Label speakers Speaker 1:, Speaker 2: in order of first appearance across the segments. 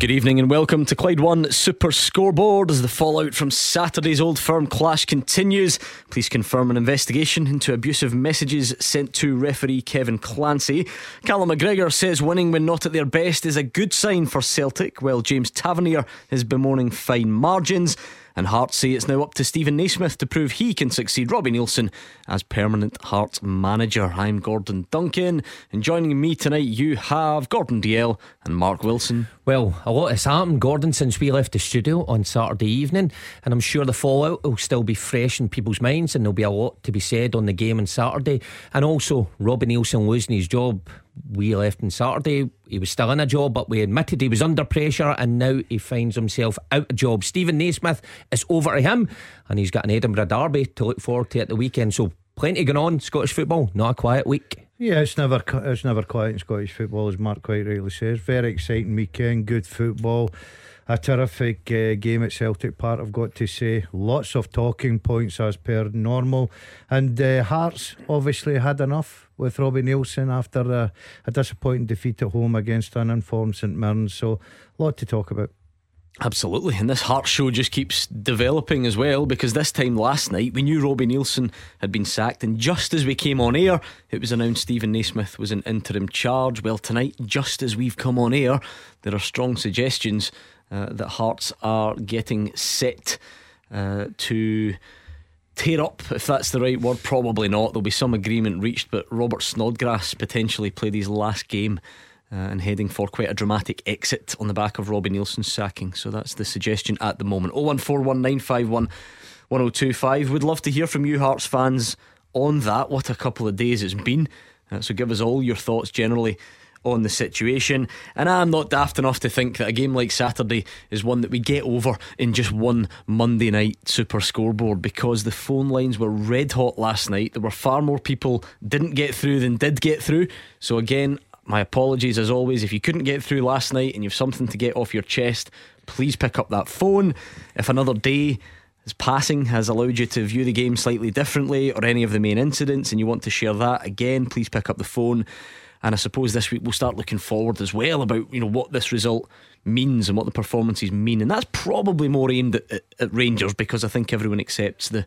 Speaker 1: Good evening and welcome to Clyde One Super Scoreboard as the fallout from Saturday's Old Firm clash continues. Please confirm an investigation into abusive messages sent to referee Kevin Clancy. Callum McGregor says winning when not at their best is a good sign for Celtic, while James Tavernier is bemoaning fine margins. And Hearts say it's now up to Steven Naismith to prove he can succeed Robbie Neilson as permanent Hearts manager. I'm Gordon Duncan, and joining me tonight you have Gordon Dalziel and Mark Wilson.
Speaker 2: Well, a lot has happened, Gordon, since we left the studio on Saturday evening, and I'm sure the fallout will still be fresh in people's minds, and there'll be a lot to be said on the game on Saturday. And also, Robbie Neilson losing his job we left on Saturday. He was still in a job, but we admitted he was under pressure, and now he finds himself out of job. Steven Naismith is over to him, and he's got an Edinburgh derby to look forward to at the weekend. So plenty going on. Scottish football, not a quiet week.
Speaker 3: Yeah, it's never it's never quiet in Scottish football, as Mark quite rightly says. Very exciting weekend, good football a terrific uh, game at Celtic Park, I've got to say. Lots of talking points as per normal. And uh, Hearts obviously had enough with Robbie Neilson after a, a disappointing defeat at home against uninformed St Mirren. So, a lot to talk about.
Speaker 1: Absolutely, and this Heart show just keeps developing as well because this time last night we knew Robbie Neilson had been sacked, and just as we came on air, it was announced Steven Naismith was in interim charge. Well, tonight, just as we've come on air, there are strong suggestions uh, that Hearts are getting set uh, to tear up, if that's the right word. Probably not. There'll be some agreement reached, but Robert Snodgrass potentially played his last game. Uh, and heading for quite a dramatic exit on the back of Robbie Neilson's sacking. So that's the suggestion at the moment. 01419511025. Would love to hear from you, Hearts fans, on that. What a couple of days it's been. Uh, so give us all your thoughts generally on the situation. And I'm not daft enough to think that a game like Saturday is one that we get over in just one Monday night super scoreboard because the phone lines were red hot last night. There were far more people didn't get through than did get through. So again, my apologies as always. If you couldn't get through last night and you've something to get off your chest, please pick up that phone. If another day is passing has allowed you to view the game slightly differently or any of the main incidents and you want to share that again please pick up the phone and I suppose this week we'll start looking forward as well about you know what this result means and what the performances mean, and that's probably more aimed at, at, at Rangers because I think everyone accepts the.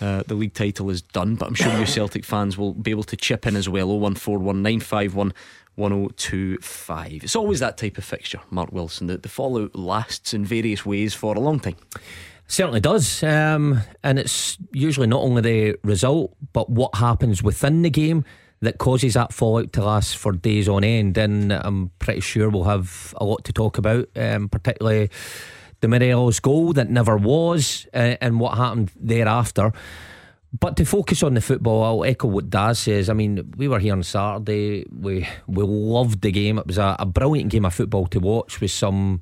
Speaker 1: Uh, the league title is done, but I'm sure you Celtic fans will be able to chip in as well. 0141951 1025. It's always that type of fixture, Mark Wilson, that the fallout lasts in various ways for a long time.
Speaker 2: Certainly does. Um, and it's usually not only the result, but what happens within the game that causes that fallout to last for days on end. And I'm pretty sure we'll have a lot to talk about, um, particularly the Morelos goal that never was uh, and what happened thereafter. But to focus on the football, I'll echo what Daz says. I mean, we were here on Saturday. We we loved the game. It was a, a brilliant game of football to watch with some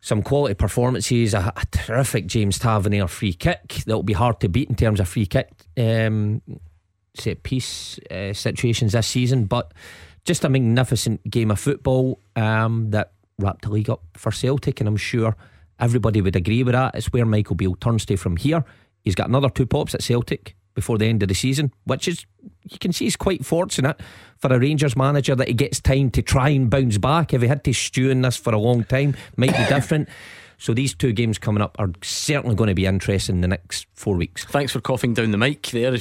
Speaker 2: some quality performances. A, a terrific James Tavernier free kick that will be hard to beat in terms of free kick um, set piece uh, situations this season, but just a magnificent game of football um, that wrapped the league up for Celtic, and I'm sure everybody would agree with that. It's where Michael Beale turns to from here. He's got another two pops at Celtic before the end of the season, which is you can see is quite fortunate for a Rangers manager that he gets time to try and bounce back. If he had to stew in this for a long time, might be different. So these two games coming up are certainly going to be interesting in the next four weeks.
Speaker 1: Thanks for coughing down the mic there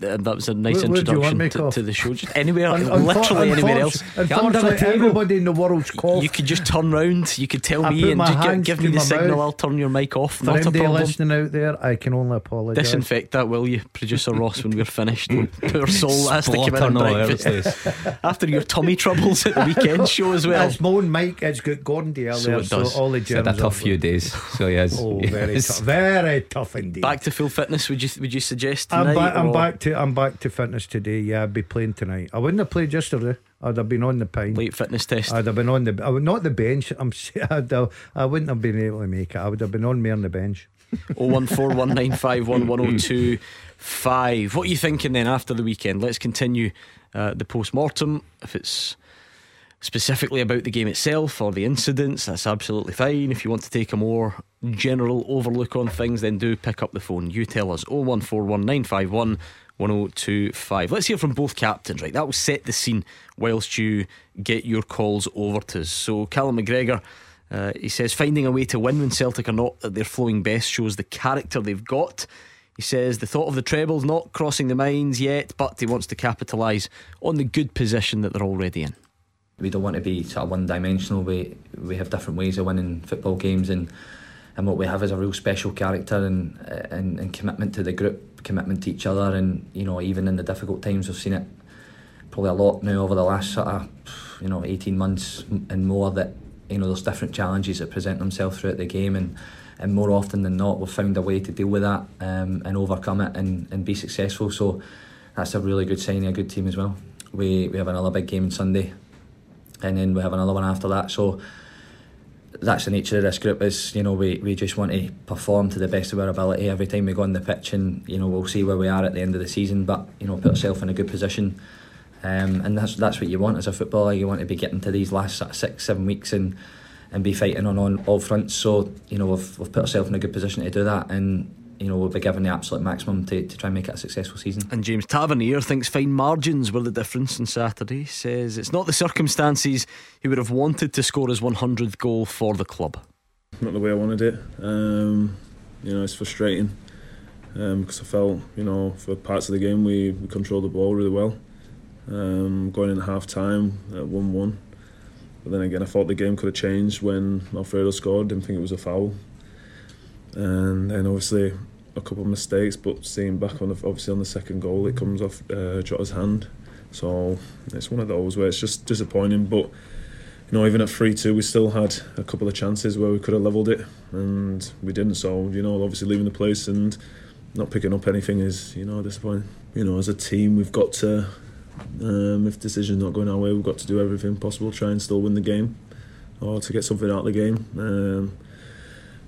Speaker 1: Uh, that was a nice where, introduction where to, to, the show. Just anywhere, un- literally anywhere else.
Speaker 3: Unfortunately, everybody in the world's cough.
Speaker 1: You could just turn round. You could tell I me and just give, give me the signal. Mouth. I'll turn your mic off.
Speaker 3: For Not a problem. listening out there, I can only apologise.
Speaker 1: Disinfect that, will you, producer Ross? When we're finished, poor soul has to come in and breakfast after your tummy troubles at the weekend show as well.
Speaker 3: It's my own mic. It's got Gordon Dalziel so there, so all the germs.
Speaker 2: Had a tough few days, so yes.
Speaker 3: Oh, very tough, very tough indeed.
Speaker 1: Back to full fitness. Would you would you suggest tonight?
Speaker 3: I'm back. I'm back to I'm back to fitness today. Yeah, I'd be playing tonight. I wouldn't have played yesterday. I'd have been on the pine.
Speaker 1: Late fitness test.
Speaker 3: I'd have been on the. I would not the bench. I'm. I'd I wouldn't have been able to make it. I would have been on me on the bench.
Speaker 1: Oh one four one nine five one one zero oh two five. What are you thinking then after the weekend? Let's continue uh, the post mortem. If it's specifically about the game itself or the incidents, that's absolutely fine. If you want to take a more general overlook on things, then do pick up the phone. You tell us 0141951 1025. Let's hear from both captains, right? That will set the scene whilst you get your calls over to us. So, Callum McGregor. Uh, he says finding a way to win when Celtic are not at their flowing best shows the character they've got. He says the thought of the trebles not crossing the minds yet, but he wants to capitalise on the good position that they're already in
Speaker 4: we don't want to be sort of one dimensional. We we have different ways of winning football games, and and what we have is a real special character and and, and commitment to the group, commitment to each other, and you know even in the difficult times we've seen it probably a lot now over the last sort of you know eighteen months and more that you know there's different challenges that present themselves throughout the game and. And more often than not, we've found a way to deal with that um, and overcome it and, and be successful. So that's a really good sign of a good team as well. We we have another big game on Sunday and then we have another one after that. So that's the nature of this group is you know we, we just want to perform to the best of our ability. Every time we go on the pitch and you know we'll see where we are at the end of the season but you know put ourselves in a good position. Um, and that's that's what you want as a footballer. You want to be getting to these last six seven weeks and and be fighting on, on all fronts. So you know we've, we've put ourselves in a good position to do that. And you know, we'll be given the absolute maximum to, to try and make it a successful season.
Speaker 1: And James Tavernier thinks fine margins were the difference on Saturday. Says it's not the circumstances he would have wanted to score his 100th goal for the club.
Speaker 5: Not the way I wanted it. Um, you know, it's frustrating um, because I felt, you know, for parts of the game we, we controlled the ball really well. Um, going in half time at 1 1. But then again, I thought the game could have changed when Alfredo scored. Didn't think it was a foul. And then obviously a couple of mistakes, but seeing back on the, obviously on the second goal, it comes off uh, Jota's hand. So it's one of those where it's just disappointing. But you know, even at three two, we still had a couple of chances where we could have levelled it, and we didn't. So you know, obviously leaving the place and not picking up anything is you know disappointing. You know, as a team, we've got to. Um, if decisions not going our way, we've got to do everything possible, try and still win the game, or to get something out of the game. Um,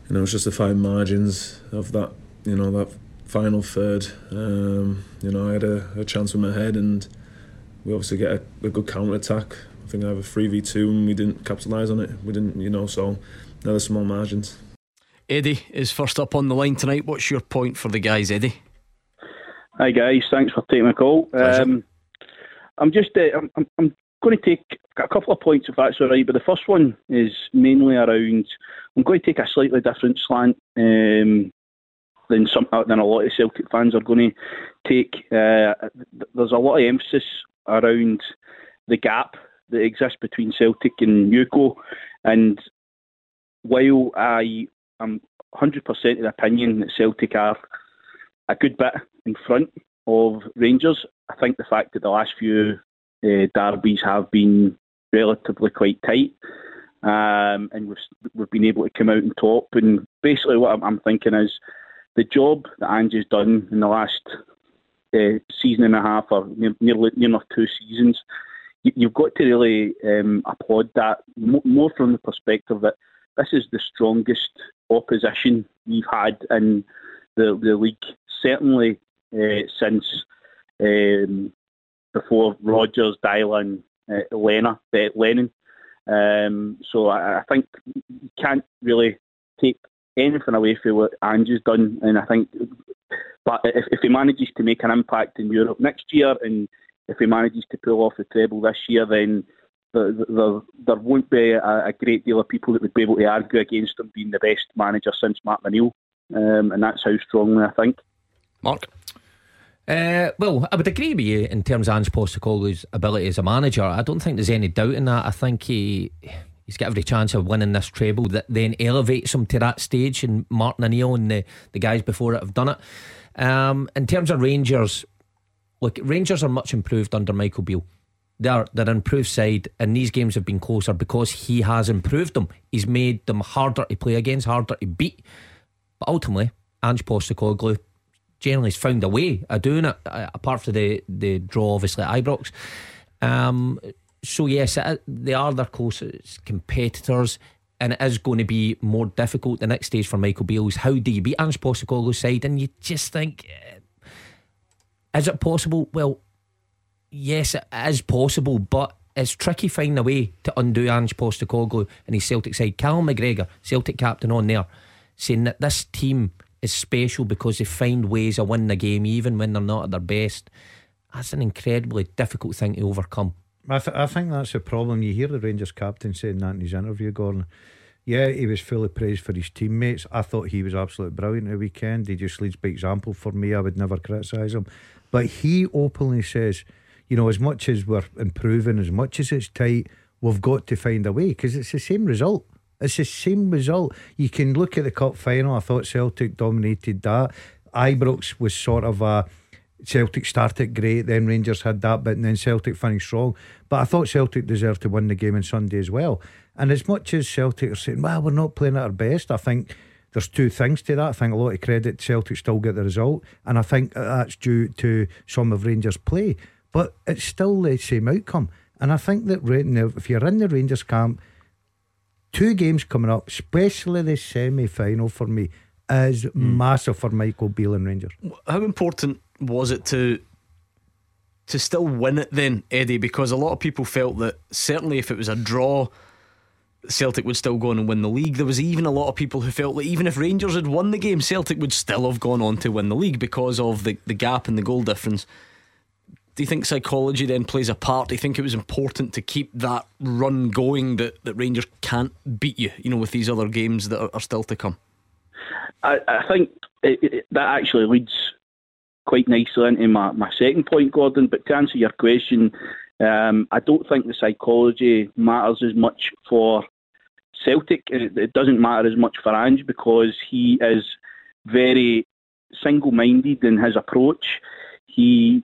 Speaker 5: you know, it's just the fine margins of that you know that final third. Um, you know, I had a, a, chance with my head, and we obviously get a, a good counter attack. I think I have a three v two, and we didn't capitalise on it. We didn't, you know, so another small margins.
Speaker 1: Eddie is first up on the line tonight. What's your point for the guys, Eddie?
Speaker 6: Hi guys, thanks for taking my call. Um, I'm just, uh, I'm, I'm, I'm going to take a couple of points if that's all right. But the first one is mainly around. I'm going to take a slightly different slant. Um, than some than a lot of Celtic fans are going to take. Uh, there's a lot of emphasis around the gap that exists between Celtic and Newco, and while I am 100% of the opinion that Celtic are a good bit in front of Rangers, I think the fact that the last few uh, derbies have been relatively quite tight. Um, and we've, we've been able to come out and top. And basically, what I'm, I'm thinking is the job that Angie's done in the last uh, season and a half, or nearly nearly two seasons, you, have got to really um, applaud that more from the perspective that this is the strongest opposition we've had in the the league, certainly uh, since um, before Rodgers, Deila, uh, Lena, Lennon. Um, so I, I, think you can't really take anything away from what Angie's done. And I think, but if, if he manages to make an impact in Europe next year, and if he manages to pull off the treble this year, then there, there, there won't be a, a, great deal of people that would be able to argue against him being the best manager since Matt McNeil. Um, and that's how strongly I think.
Speaker 1: Mark?
Speaker 2: Uh, well, I would agree with you in terms of Ange Postecoglou's ability as a manager. I don't think there's any doubt in that. I think he he's got every chance of winning this treble that then elevates him to that stage. And Martin O'Neill and the, the guys before it have done it. Um, in terms of Rangers, look, Rangers are much improved under Michael Beale. They're, they're improved side, and these games have been closer because he has improved them. He's made them harder to play against, harder to beat. But ultimately, Ange Postecoglou generally has found a way of doing it, uh, apart from the, the draw, obviously, at Ibrox. Um, so yes, it, they are their closest competitors, and it is going to be more difficult. The next stage for Michael Beale's how do you beat Ange Postecoglou's side? And you just think, uh, is it possible? Well, yes, it is possible, but it's tricky finding a way to undo Ange Postecoglou and his Celtic side. Cal McGregor, Celtic captain, on there, saying that this team is special because they find ways of winning the game even when they're not at their best. That's an incredibly difficult thing to overcome.
Speaker 3: I, th- I think that's the problem. You hear the Rangers captain saying that in his interview, Gordon. Yeah, he was fully praised for his teammates. I thought he was absolutely brilliant the weekend. He just leads by example for me. I would never criticise him. But he openly says, you know, as much as we're improving, as much as it's tight, we've got to find a way because it's the same result. It's the same result. You can look at the cup final. I thought Celtic dominated that. Ibrox was sort of a Celtic started great, then Rangers had that bit, and then Celtic finished strong. But I thought Celtic deserved to win the game on Sunday as well. And as much as Celtic are saying, well, we're not playing at our best, I think there's two things to that. I think a lot of credit Celtic still get the result, and I think that's due to some of Rangers' play. But it's still the same outcome. And I think that if you're in the Rangers camp, two games coming up, especially the semi final for me, is mm. massive for Michael Beale and Rangers.
Speaker 1: How important was it to to still win it then, Eddie? Because a lot of people felt that certainly if it was a draw, Celtic would still go on and win the league. There was even a lot of people who felt that even if Rangers had won the game, Celtic would still have gone on to win the league because of the, the gap and the goal difference. Do you think psychology then plays a part? Do you think it was important to keep that run going that, that Rangers can't beat you, you know, with these other games that are, are still to come?
Speaker 6: I, I think it, it, that actually leads quite nicely into my, my second point, Gordon. But to answer your question, um, I don't think the psychology matters as much for Celtic. It, doesn't matter as much for Ange because he is very single minded in his approach. He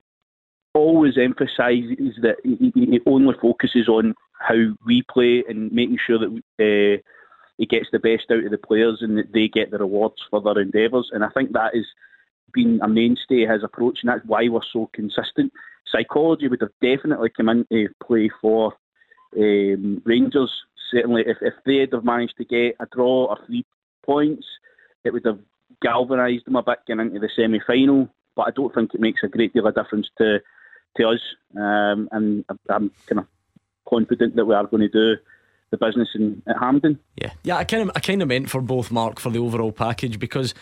Speaker 6: always emphasises that he, he, only focuses on how we play and making sure that uh, he gets the best out of the players and that they get the rewards for their endeavours. And I think that is been a mainstay his approach, and that's why we're so consistent. Psychology would have definitely come into play for um, Rangers. Certainly, if, if they'd have managed to get a draw or three points, it would have galvanised them a bit getting into the semi final. But I don't think it makes a great deal of difference to to us, um, and I'm kind of confident that we are going to do the business in at.
Speaker 1: Yeah, yeah. I kind of I kind of meant for both Mark for the overall package because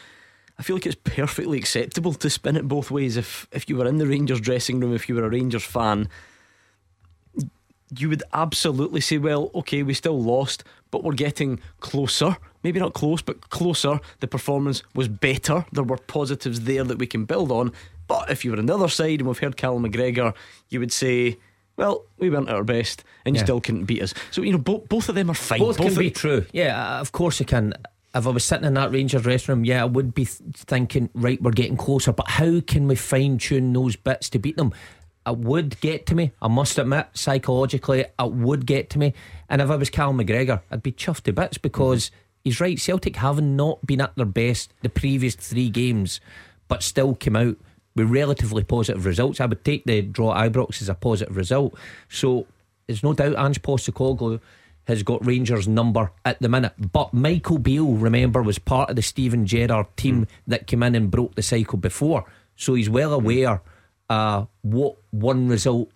Speaker 1: I feel like it's perfectly acceptable to spin it both ways. If if you were in the Rangers dressing room, if you were a Rangers fan, you would absolutely say, well, okay, we still lost, but we're getting closer. Maybe not close, but closer. The performance was better. There were positives there that we can build on. But if you were on the other side, and we've heard Cal McGregor, you would say, well, we weren't at our best, and you yeah. still couldn't beat us. So you know, both both of them are fine.
Speaker 2: Both,
Speaker 1: both
Speaker 2: can be true. Yeah, of course you can if I was sitting in that Rangers restaurant room, yeah, I would be th- thinking, right, we're getting closer, but how can we fine tune those bits to beat them? It would get to me, I must admit, psychologically, it would get to me. And if I was Cal McGregor, I'd be chuffed to bits because he's right. Celtic having not been at their best the previous three games, but still came out with relatively positive results. I would take the draw Ibrox as a positive result. So there's no doubt Ange Postecoglou has got Rangers' number at the minute. But Michael Beale, remember, was part of the Steven Gerrard team mm. that came in and broke the cycle before. So he's well aware uh, what one result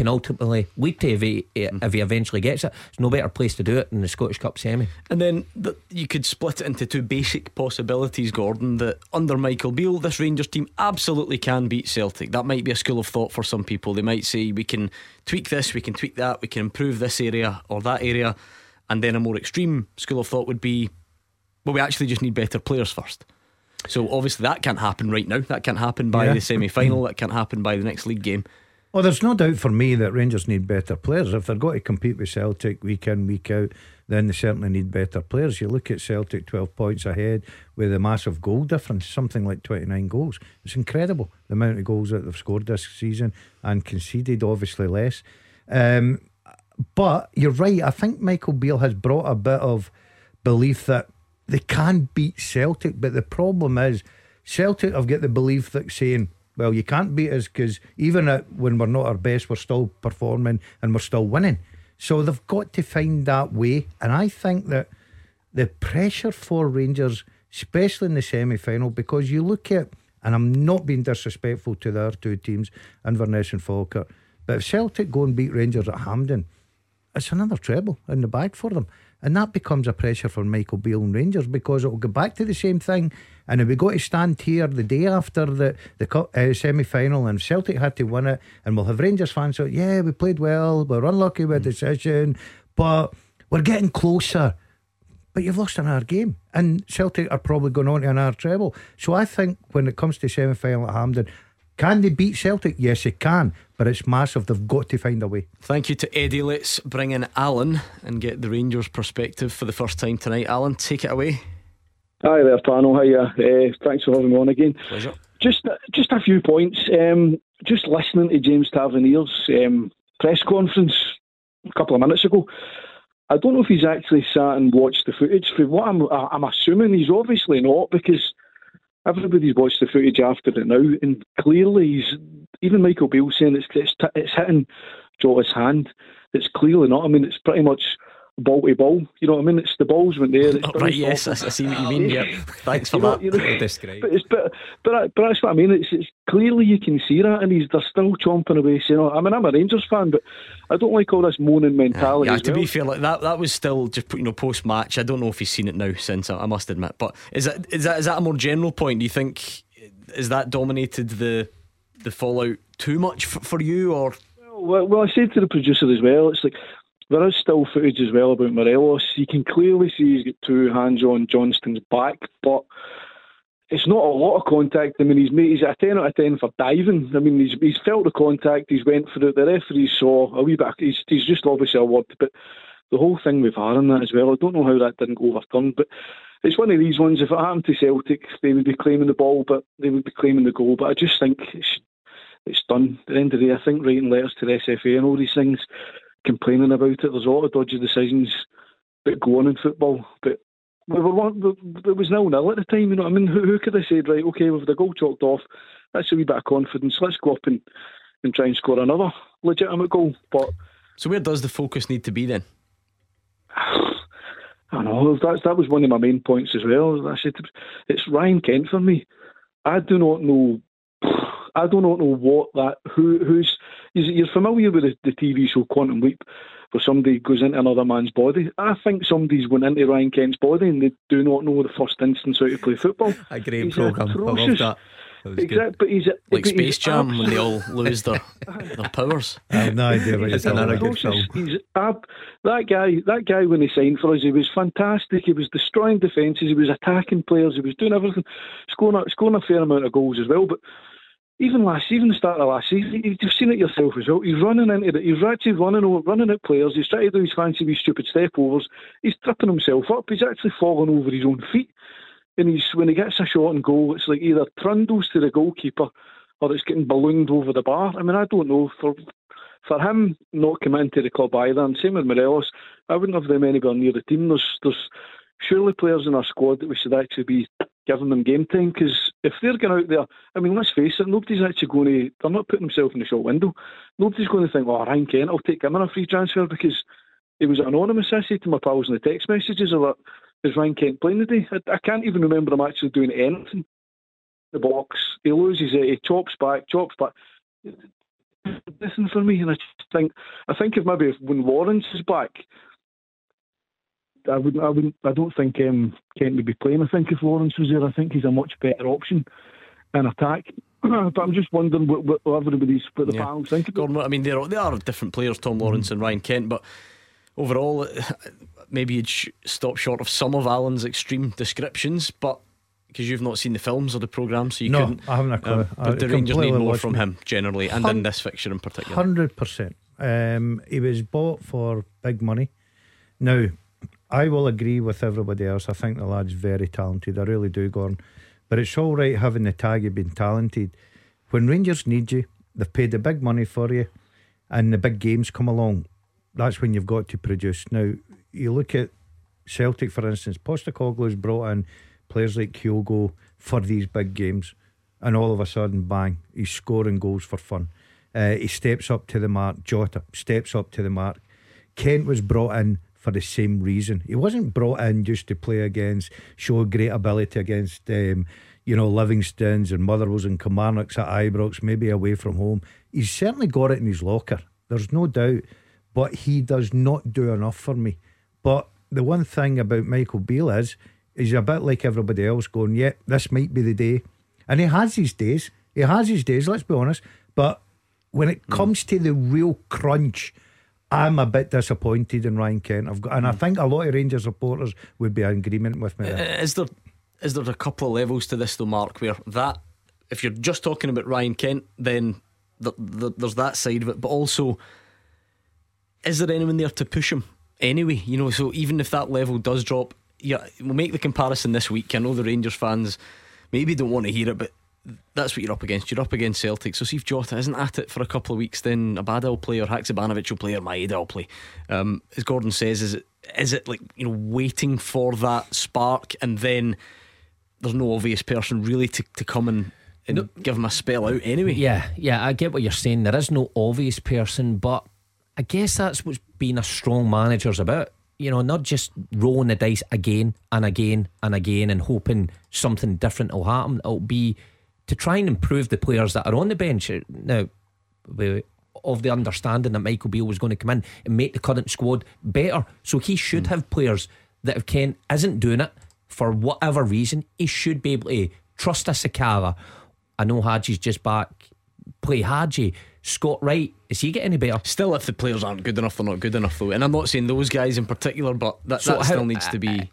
Speaker 2: can ultimately lead to if he, if he eventually gets it. There's no better place to do it than the Scottish Cup semi.
Speaker 1: And then the, you could split it into two basic possibilities, Gordon. That under Michael Beale, this Rangers team absolutely can beat Celtic. That might be a school of thought for some people. They might say we can tweak this, we can tweak that, we can improve this area or that area. And then a more extreme school of thought would be well, we actually just need better players first. So obviously that can't happen right now. That can't happen by yeah. the semi final. Mm-hmm. that can't happen by the next league game.
Speaker 3: Well, there's no doubt for me that Rangers need better players. If they're going to compete with Celtic week in, week out, then they certainly need better players. You look at Celtic 12 points ahead with a massive goal difference, something like 29 goals. It's incredible the amount of goals that they've scored this season and conceded obviously less. Um, but you're right. I think Michael Beale has brought a bit of belief that they can beat Celtic, but the problem is Celtic have got the belief that saying well, you can't beat us because even at, when we're not our best, we're still performing and we're still winning. So they've got to find that way. And I think that the pressure for Rangers, especially in the semi final, because you look at, and I'm not being disrespectful to the other two teams, Inverness and Falkirk, But if Celtic go and beat Rangers at Hampden, it's another treble in the bag for them. And that becomes a pressure for Michael Beale and Rangers because it'll go back to the same thing. And if we go to stand here the day after the, the uh, semi final and Celtic had to win it, and we'll have Rangers fans say, Yeah, we played well, we're unlucky with the decision, but we're getting closer. But you've lost another game, and Celtic are probably going on to another treble. So I think when it comes to semi final at Hampden, can they beat Celtic? Yes, they can, but it's massive. They've got to find a way.
Speaker 1: Thank you to Eddie. Let's bring in Alan and get the Rangers' perspective for the first time tonight. Alan, take it away.
Speaker 7: Hi there, panel. Hiya. Uh, thanks for having me on again.
Speaker 1: Pleasure.
Speaker 7: Just, just a few points. Um, just listening to James Tavernier's um, press conference a couple of minutes ago. I don't know if he's actually sat and watched the footage. For what I'm, I'm assuming he's obviously not because everybody's watched the footage after it now, and clearly he's even Michael Beale saying it's it's, it's hitting Jota's hand. It's clearly not. I mean, it's pretty much ball to ball. You know what I mean? It's the balls went there.
Speaker 1: Oh, right, yes, I, I, see what you mean. Yeah, thanks for you that. Know, you know,
Speaker 7: but, it's, but, but, but that's what I mean. It's, it's clearly you can see that, and he's they're still chomping away. Saying, oh, I mean, I'm a Rangers fan, but I don't like all this moaning mentality.
Speaker 1: Yeah, yeah to
Speaker 7: well.
Speaker 1: be fair, like that that was still just you know post match. I don't know if he's seen it now since. I must admit, but is that is that is that a more general point? Do you think is that dominated the the fallout too much for, for you or?
Speaker 7: Well, well, I said to the producer as well. It's like there is still footage as well about Morelos. You can clearly see he's got two hands on Johnston's back, but it's not a lot of contact. I mean, he's made, he's a 10 out of 10 for diving. I mean, he's, he's felt the contact, he's went for it. The referee saw a wee bit, he's, he's just obviously awarded, but the whole thing with VAR that as well, I don't know how that didn't go overturned, but it's one of these ones. If it happened to Celtic, they would be claiming the ball, but they would be claiming the goal. But I just think it's, it's done. At the end of the day, I think writing letters to the SFA and all these things, complaining about it. There's a lot of dodgy decisions that go on in football, but we were one, it was nil nil at the time. You know, what I mean, who, who could have said, right, okay, with the goal chalked off, that's a wee bit of confidence. Let's go up and, and try and score another legitimate goal. But
Speaker 1: so, where does the focus need to be then?
Speaker 7: I know that that was one of my main points as well. I said it's Ryan Kent for me. I do not know I do not know what that who who's you're familiar with the, the TV show Quantum Leap, where somebody goes into another man's body. I think somebody's went into Ryan Kent's body and they do not know the first instance how to play football.
Speaker 2: A great program. I love that.
Speaker 7: Exactly, but he's
Speaker 1: like Space Jam when they all lose their their powers.
Speaker 3: I have no idea what it's
Speaker 7: another good film. He's ab- that guy. That guy when he signed for us, he was fantastic. He was destroying defences. He was attacking players. He was doing everything, scoring a, scoring a fair amount of goals as well. But even last, even the start of last season, you've seen it yourself as well. He's running into it. He's actually running over, running at players. He's trying to do his fancy wee stupid step overs. He's tripping himself up. He's actually falling over his own feet. And he's when he gets a shot and goal, it's like either trundles to the goalkeeper or it's getting ballooned over the bar. I mean, I don't know for for him not committing to the club either. And same with Morelos, I wouldn't have them anywhere near the team. There's there's surely players in our squad that we should actually be giving them game time because if they're going out there, I mean, let's face it, nobody's actually going to, they're not putting themselves in the shop window. Nobody's going to think, oh, Ryan Kent, I'll take him in a free transfer because it was anonymous. I said to my pals in the text messages, or is Ryan Kent playing today? I, I can't even remember him actually doing anything. The box, he loses it, he chops back, chops back. Listen for me, and I just think, I think if maybe if when Lawrence is back, I wouldn't. I wouldn't. I don't think um, Kent would be playing. I think if Lawrence was there, I think he's a much better option in attack. but I'm just wondering what, what everybody's what the yeah. panels think.
Speaker 1: Gordon, I mean, they are they are different players, Tom Lawrence mm-hmm. and Ryan Kent, but overall, maybe you'd sh- stop short of some of Alan's extreme descriptions, but. Because you've not seen the films or the programme, so you
Speaker 3: no,
Speaker 1: couldn't.
Speaker 3: I haven't a clue. Um,
Speaker 1: but the Rangers need more from me. him generally, and in this fixture in particular.
Speaker 3: Hundred percent. Um, he was bought for big money. Now, I will agree with everybody else. I think the lad's very talented. I really do, Gordon. But it's all right having the tag of being talented. When Rangers need you, they've paid the big money for you, and the big games come along. That's when you've got to produce. Now, you look at Celtic, for instance, Postecoglou's brought in players like Kyogo for these big games, and all of a sudden, bang, he's scoring goals for fun. Uh, he steps up to the mark. Jota steps up to the mark. Kent was brought in for the same reason. He wasn't brought in just to play against, show great ability against, um, you know, Livingston's and Motherwell's and Kilmarnock's at Ibrox, maybe away from home. He's certainly got it in his locker. There's no doubt. But he does not do enough for me. But the one thing about Michael Beale is he's a bit like everybody else going, yeah, this might be the day. And he has his days. He has his days, let's be honest. But when it mm. comes to the real crunch, I'm a bit disappointed in Ryan Kent. I've got, and I hmm. think a lot of Rangers supporters would be in agreement with me. There.
Speaker 1: Is there is there a couple of levels to this though, Mark? Where that, if you're just talking about Ryan Kent, then the, the, there's that side of it, but also, is there anyone there to push him anyway? You know, so even if that level does drop, yeah, we'll make the comparison this week. I know the Rangers fans maybe don't want to hear it, but that's what you're up against. You're up against Celtic. So see if Jota isn't at it for a couple of weeks, then Abada will play or Haksabanovic will play or Maeda will play. Um, as Gordon says, is it is it like you know waiting for that spark and then there's no obvious person really to, to come and, and no, give him a spell out anyway.
Speaker 2: Yeah, yeah, I get what you're saying. There is no obvious person, but I guess that's what's being a strong manager's about. You know, not just rolling the dice again and again and again and hoping something different will happen. It'll be to try and improve the players that are on the bench. Now, of the understanding that Michael Beale was going to come in and make the current squad better. So he should mm. have players that if Ken isn't doing it for whatever reason, he should be able to trust a Sakala. I know Hagi's just back. Play Hagi. Scott Wright, is he getting any better?
Speaker 1: Still, if the players aren't good enough, they're not good enough, though. And I'm not saying those guys in particular, but that, so that how, still needs to be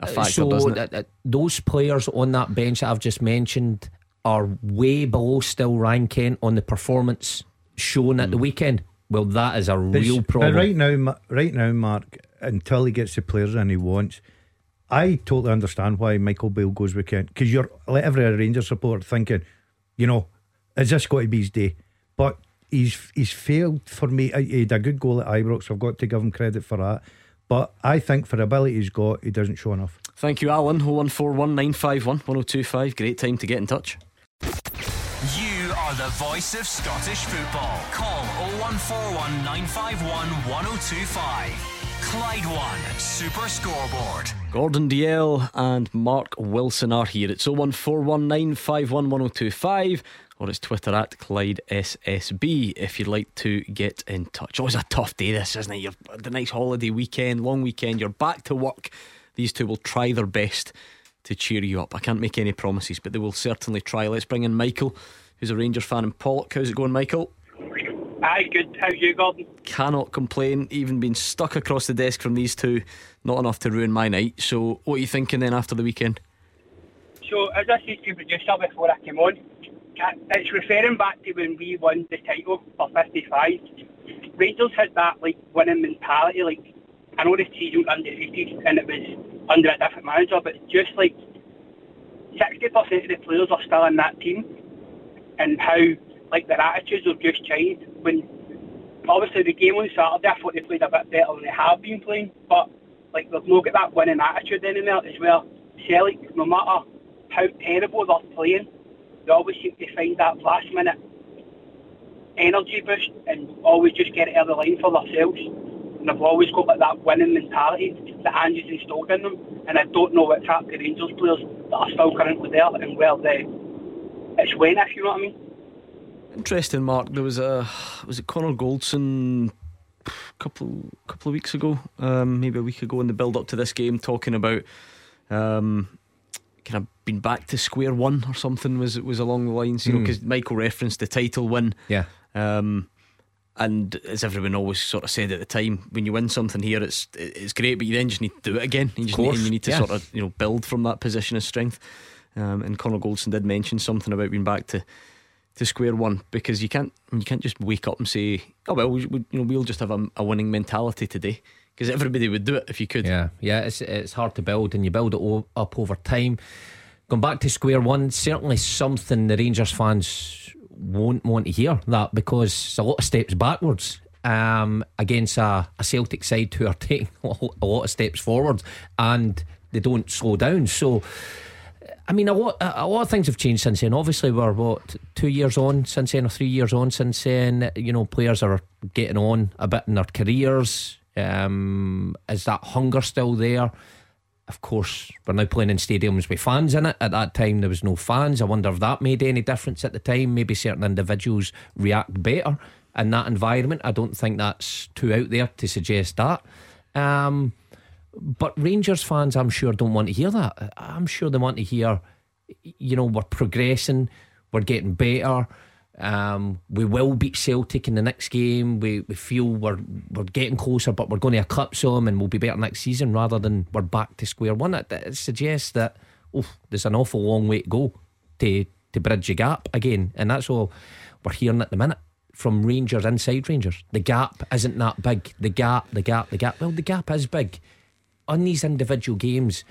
Speaker 1: a factor, so doesn't it? Uh,
Speaker 2: those players on that bench that I've just mentioned are way below still ranking on the performance shown mm. at the hmm. weekend. Well, that is a real problem.
Speaker 3: right now, right now, Mark, until he gets the players and he wants I totally understand why Michael Beale goes with Kent because you're like every Rangers supporter thinking, you know, is this got to be his day? But he's he's failed for me. He had a good goal at Ibrox. I've got to give him credit for that. But I think for the ability he's got, he doesn't show enough.
Speaker 1: Thank you, Alan. 01419511025. Great time to get in touch.
Speaker 8: You are the voice of Scottish football. Call 0141 951 1025. Clyde One Super Scoreboard.
Speaker 1: Gordon Dalziel and Mark Wilson are here. It's 01419511025 or it's Twitter at Clyde SSB if you'd like to get in touch. Always a tough day, this, isn't it? You're the nice holiday weekend, long weekend, you're back to work. These two will try their best to cheer you up. I can't make any promises, but they will certainly try. Let's bring in Michael, who's a Rangers fan in Pollok. How's it going, Michael?
Speaker 9: Hi, good. How's you, Gordon?
Speaker 1: Cannot complain. Even being stuck across the desk from these two, not enough to ruin my night. So, what are you thinking then after the weekend?
Speaker 9: So, as I said to producer before I came on, it's referring back to when we won the title for 55. Rangers had that like winning mentality. Like, I know the season was undefeated and it was under a different manager, but just like 60% of the players are still in that team, and how like their attitudes have just changed. When obviously the game on Saturday, I thought they played a bit better than they have been playing, but like they've not got that winning attitude anymore as well. Celtic, no matter how terrible they're playing, they always seem to find that last minute energy boost and always just get it out of the line for themselves. And I've always got like that winning mentality that Ange's installed in them. And I don't know what's happened to Rangers players that are still currently there and where they it's when if you know what I mean.
Speaker 1: Interesting, Mark. There was a was it Connor Goldson a couple couple of weeks ago, um, maybe a week ago, in the build up to this game, talking about um, kind of been back to square one or something. Was was along the lines, you mm. know, because hmm. Michael referenced the title win.
Speaker 2: Yeah.
Speaker 1: Um, and as everyone always sort of said at the time, when you win something here, it's it's great, but you then just need to do it again. You just need, you need to sort of you know build from that position of strength. Um, and Connor Goldson did mention something about being back to to square one because you can't you can't just wake up and say, oh well, we, we you know we'll just have a, a winning mentality today because everybody would do it if you could.
Speaker 2: Yeah, yeah, it's it's hard to build and you build it o- up over time. Going back to square one, certainly something the Rangers fans won't want to hear that because it's a lot of steps backwards um, against a, a Celtic side who are taking a lot of steps forward and they don't slow down. So I mean, a lot, a lot of things have changed since then. Obviously, we're what two years on since then, or three years on since then. You know, players are getting on a bit in their careers. Um, is that hunger still there? Of course, we're now playing in stadiums with fans in it. At that time, there was no fans. I wonder if that made any difference at the time. Maybe certain individuals react better in that environment. I don't think that's too out there to suggest that. Um, but Rangers fans, I'm sure, don't want to hear that. I'm sure they want to hear, you know, we're progressing, we're getting better. Um, we will beat Celtic in the next game. We, we feel we're we're getting closer, but we're going to eclipse them and we'll be better next season rather than we're back to square one. It, it suggests that oh, there's an awful long way to go to to bridge the gap again, and that's all we're hearing at the minute from Rangers inside Rangers. The gap isn't that big. The gap, the gap, the gap. Well, the gap is big on these individual games.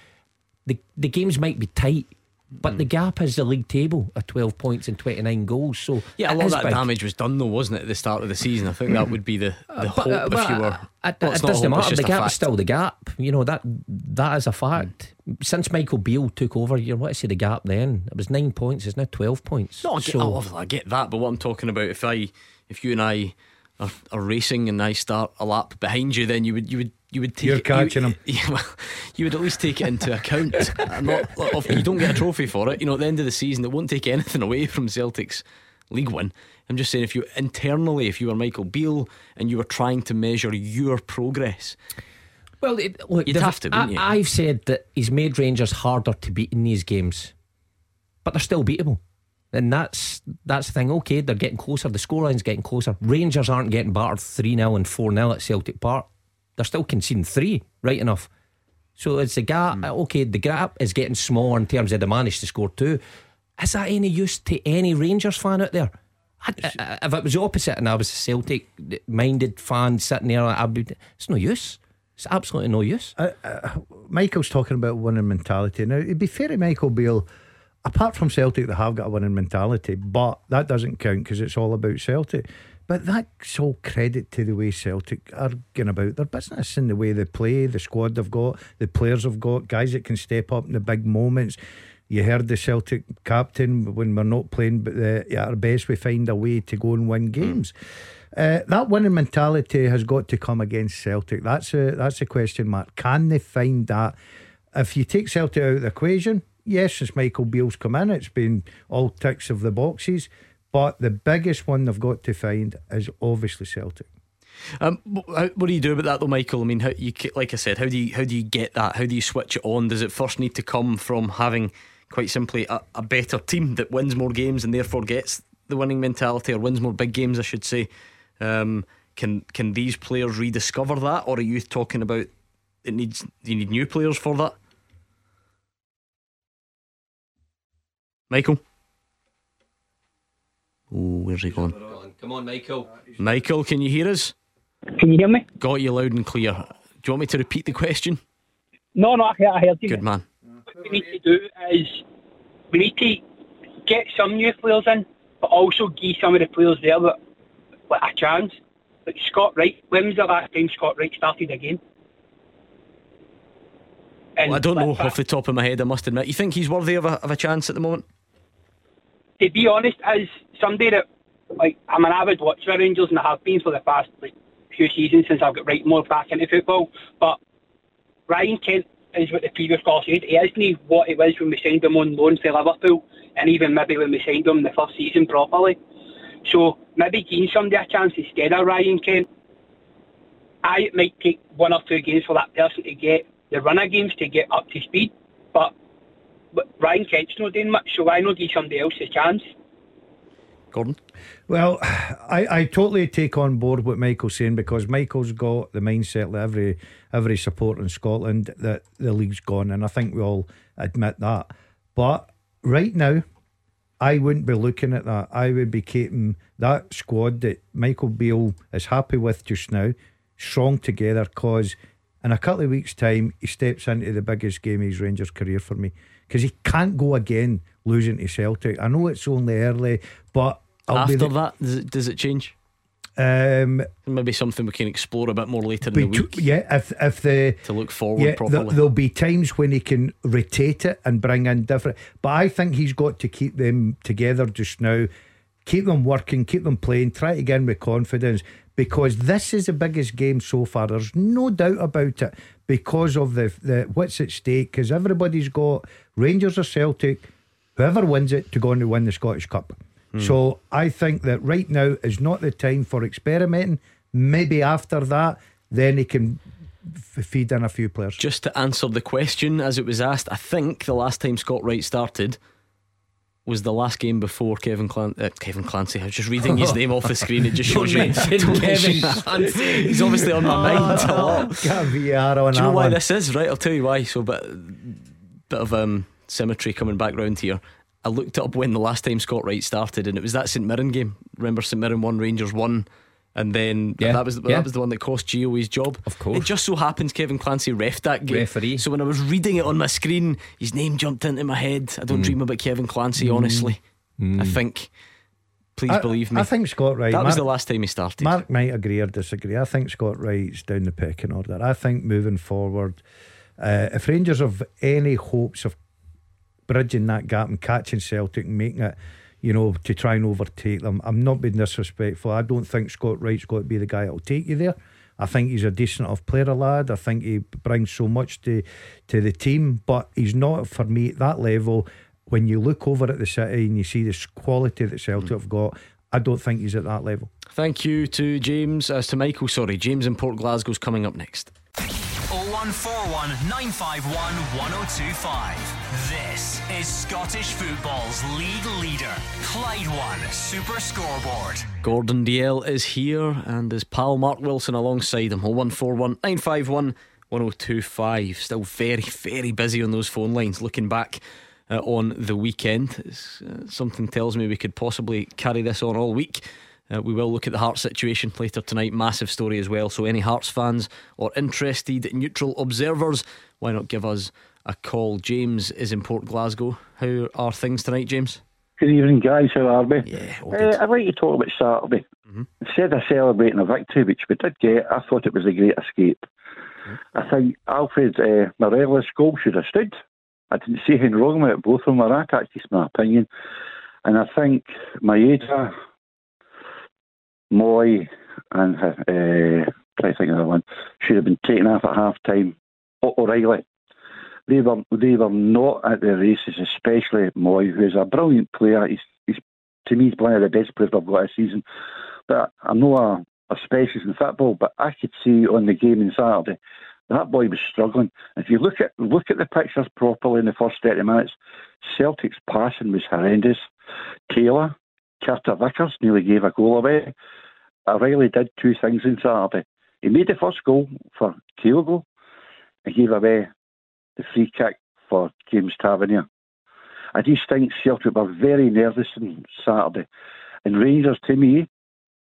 Speaker 2: The the games might be tight but mm. the gap is the league table at 12 points and 29 goals. So
Speaker 1: yeah, a lot of that big. damage was done though, wasn't it, at the start of the season? I think that would be the, the uh, hope uh, if you were.
Speaker 2: It, well, it doesn't matter. The gap is still the gap. You know that that is a fact. Mm. Since Michael Beale took over, you want to see the gap. Then it was nine points. It's now 12 points.
Speaker 1: No, I get, so, I get that, but what I'm talking about, if I, if you and I are, are racing and I start a lap behind you, then you would you would you would take
Speaker 3: You're catching
Speaker 1: you,
Speaker 3: him.
Speaker 1: Yeah, well, you would at least take it into account. not, you don't get a trophy for it. You know, at the end of the season, it won't take anything away from Celtic's league win. I'm just saying, if you internally, if you were Michael Beale and you were trying to measure your progress,
Speaker 2: well, it, look,
Speaker 1: you'd have to. I,
Speaker 2: you? I've said that he's made Rangers harder to beat in these games, but they're still beatable. And that's that's the thing. Okay, they're getting closer. The scoreline's getting closer. Rangers aren't getting battered 3 0 and 4 0 at Celtic Park. They're still conceding three, right enough. So it's a gap. Mm. Okay, the gap is getting smaller in terms of the managed to score two. Is that any use to any Rangers fan out there? I, I, if it was the opposite and I was a Celtic minded fan sitting there, I'd be, it's no use. It's absolutely no use.
Speaker 3: Uh, uh, Michael's talking about winning mentality. Now, it'd be fair to Michael Beale, apart from Celtic, they have got a winning mentality, but that doesn't count because it's all about Celtic. But that's all credit to the way Celtic are going about their business and the way they play, the squad they've got, the players they've got, guys that can step up in the big moments. You heard the Celtic captain when we're not playing, but the, at our best, we find a way to go and win games. Mm. Uh, that winning mentality has got to come against Celtic. That's a that's a question mark. Can they find that? If you take Celtic out of the equation, yes, since Michael Beale's come in, it's been all ticks of the boxes. But the biggest one they've got to find is obviously Celtic.
Speaker 1: Um, what do you do about that though, Michael? I mean, how you like I said, how do you how do you get that? How do you switch it on? Does it first need to come from having quite simply a, a better team that wins more games and therefore gets the winning mentality or wins more big games? I should say. Um, can can these players rediscover that, or are you talking about it needs you need new players for that? Michael. Oh, where's he going?
Speaker 2: Come on, Michael.
Speaker 1: Michael, can you hear us?
Speaker 9: Can you hear me?
Speaker 1: Got you loud and clear. Do you want me to repeat the question?
Speaker 9: No, no, I heard you.
Speaker 1: Good man.
Speaker 9: What we need to do is we need to get some new players in, but also give some of the players there that, like a chance. Like Scott Wright, when was the last time Scott Wright started again?
Speaker 1: Well, I don't know off the top of my head, I must admit. You think he's worthy of a, of a chance at the moment?
Speaker 9: To be honest, as somebody that like I'm an avid watcher of Rangers and I have been for the past like few seasons since I've got right more back into football. But Ryan Kent is what the previous call said. He isn't what it was when we signed him on loan for Liverpool, and even maybe when we signed him the first season properly. So maybe giving somebody a chance instead of Ryan Kent. I might take one or two games for that person to get the runner games to get up to speed, but Ryan Kent's not doing much, so why not give somebody else a chance?
Speaker 1: Gordon?
Speaker 3: Well, I, I totally take on board what Michael's saying because Michael's got the mindset that every every support in Scotland that the league's gone, and I think we all admit that. But right now, I wouldn't be looking at that. I would be keeping that squad that Michael Beale is happy with just now strong together because in a couple of weeks' time, he steps into the biggest game of his Rangers career for me because he can't go again losing to Celtic. I know it's only early, but
Speaker 1: I'll after that, does it, does it change?
Speaker 3: Um,
Speaker 1: Maybe something we can explore a bit more later in the week.
Speaker 3: Yeah, if if the
Speaker 1: to look forward yeah, properly.
Speaker 3: there'll be times when he can rotate it and bring in different. But I think he's got to keep them together just now, keep them working, keep them playing, try to get in with confidence because this is the biggest game so far. There's no doubt about it. Because of the, the what's at stake. Because everybody's got Rangers or Celtic, whoever wins it, to go on to win the Scottish Cup.
Speaker 1: Hmm.
Speaker 3: So I think that right now is not the time for experimenting. Maybe after that, then he can f- feed in a few players.
Speaker 1: Just to answer the question as it was asked, I think the last time Scott Wright started was the last game before Kevin Clan- uh, Kevin Clancy. I was just reading his name off the screen. It just shows you.
Speaker 2: mention
Speaker 1: Don't
Speaker 2: Kevin
Speaker 1: mention-
Speaker 2: Clancy.
Speaker 1: He's obviously on my mind a lot.
Speaker 3: Got on
Speaker 1: Do you know why
Speaker 3: one.
Speaker 1: this is? Right, I'll tell you why. So, but bit of um, symmetry coming back round here. I looked up when the last time Scott Wright started, and it was that St Mirren game. Remember, St Mirren won, Rangers won, and then
Speaker 2: Yeah,
Speaker 1: that was the,
Speaker 2: yeah.
Speaker 1: that was the one that cost Gio his job.
Speaker 2: Of course.
Speaker 1: it just so happens Kevin Clancy ref that game.
Speaker 2: Referee.
Speaker 1: So when I was reading it on my screen, his name jumped into my head. I
Speaker 2: Mm.
Speaker 1: don't dream about Kevin Clancy, honestly. I think. Please
Speaker 3: I,
Speaker 1: believe me.
Speaker 3: I think Scott Wright.
Speaker 1: that was the last time he started.
Speaker 3: Mark might agree or disagree. I think Scott Wright's down the pecking order. I think moving forward, uh, if Rangers have any hopes of bridging that gap and catching Celtic and making it, you know, to try and overtake them, I'm not being disrespectful. I don't think Scott Wright's got to be the guy that'll take you there. I think he's a decent enough player, lad. I think he brings so much to to the team, but he's not for me at that level. When you look over at the city and you see this quality that Celtic hmm. have got, I don't think he's at that level.
Speaker 1: Thank you to James, as to Michael, sorry. James in Port Glasgow's coming up next.
Speaker 8: 0141 951 1025. This is Scottish football's league leader, Clyde One Super Scoreboard.
Speaker 1: Gordon Dalziel is here and his pal Mark Wilson alongside him. 0141 951 1025. Still very, very busy on those phone lines. Looking back uh, on the weekend, uh, something tells me we could possibly carry this on all week. Uh, we will look at the Hearts situation later tonight. Massive story as well. So, any Hearts fans or interested neutral observers, why not give us a call? James is in Port Glasgow. How are things tonight, James?
Speaker 10: Good evening, guys. How are we?
Speaker 1: Yeah,
Speaker 10: Uh. I'd like to talk about Saturday. Instead of celebrating a victory, which we did get, I thought it was a great escape. I think Alfred uh, Morelos' goal should have stood. I didn't see anything wrong with it. Both of them were at. That's just my opinion. And I think Maeda, Mooy, and uh, try to think of the one should have been taken off at half time. O'Riley. They were they were not at the races, especially Mooy, who's a brilliant player. He's, he's to me he's one of the best players I've got this season. But I'm not a, a specialist in football, but I could see on the game on Saturday that boy was struggling. If you look at look at the pictures properly in the first thirty minutes, Celtic's passing was horrendous. Taylor, Carter Vickers nearly gave a goal away. O'Riley did two things on Saturday. He made the first goal for Kyogo. He gave away the free kick for James Tavernier. I just think Celtic were very nervous on Saturday. And Rangers, to me,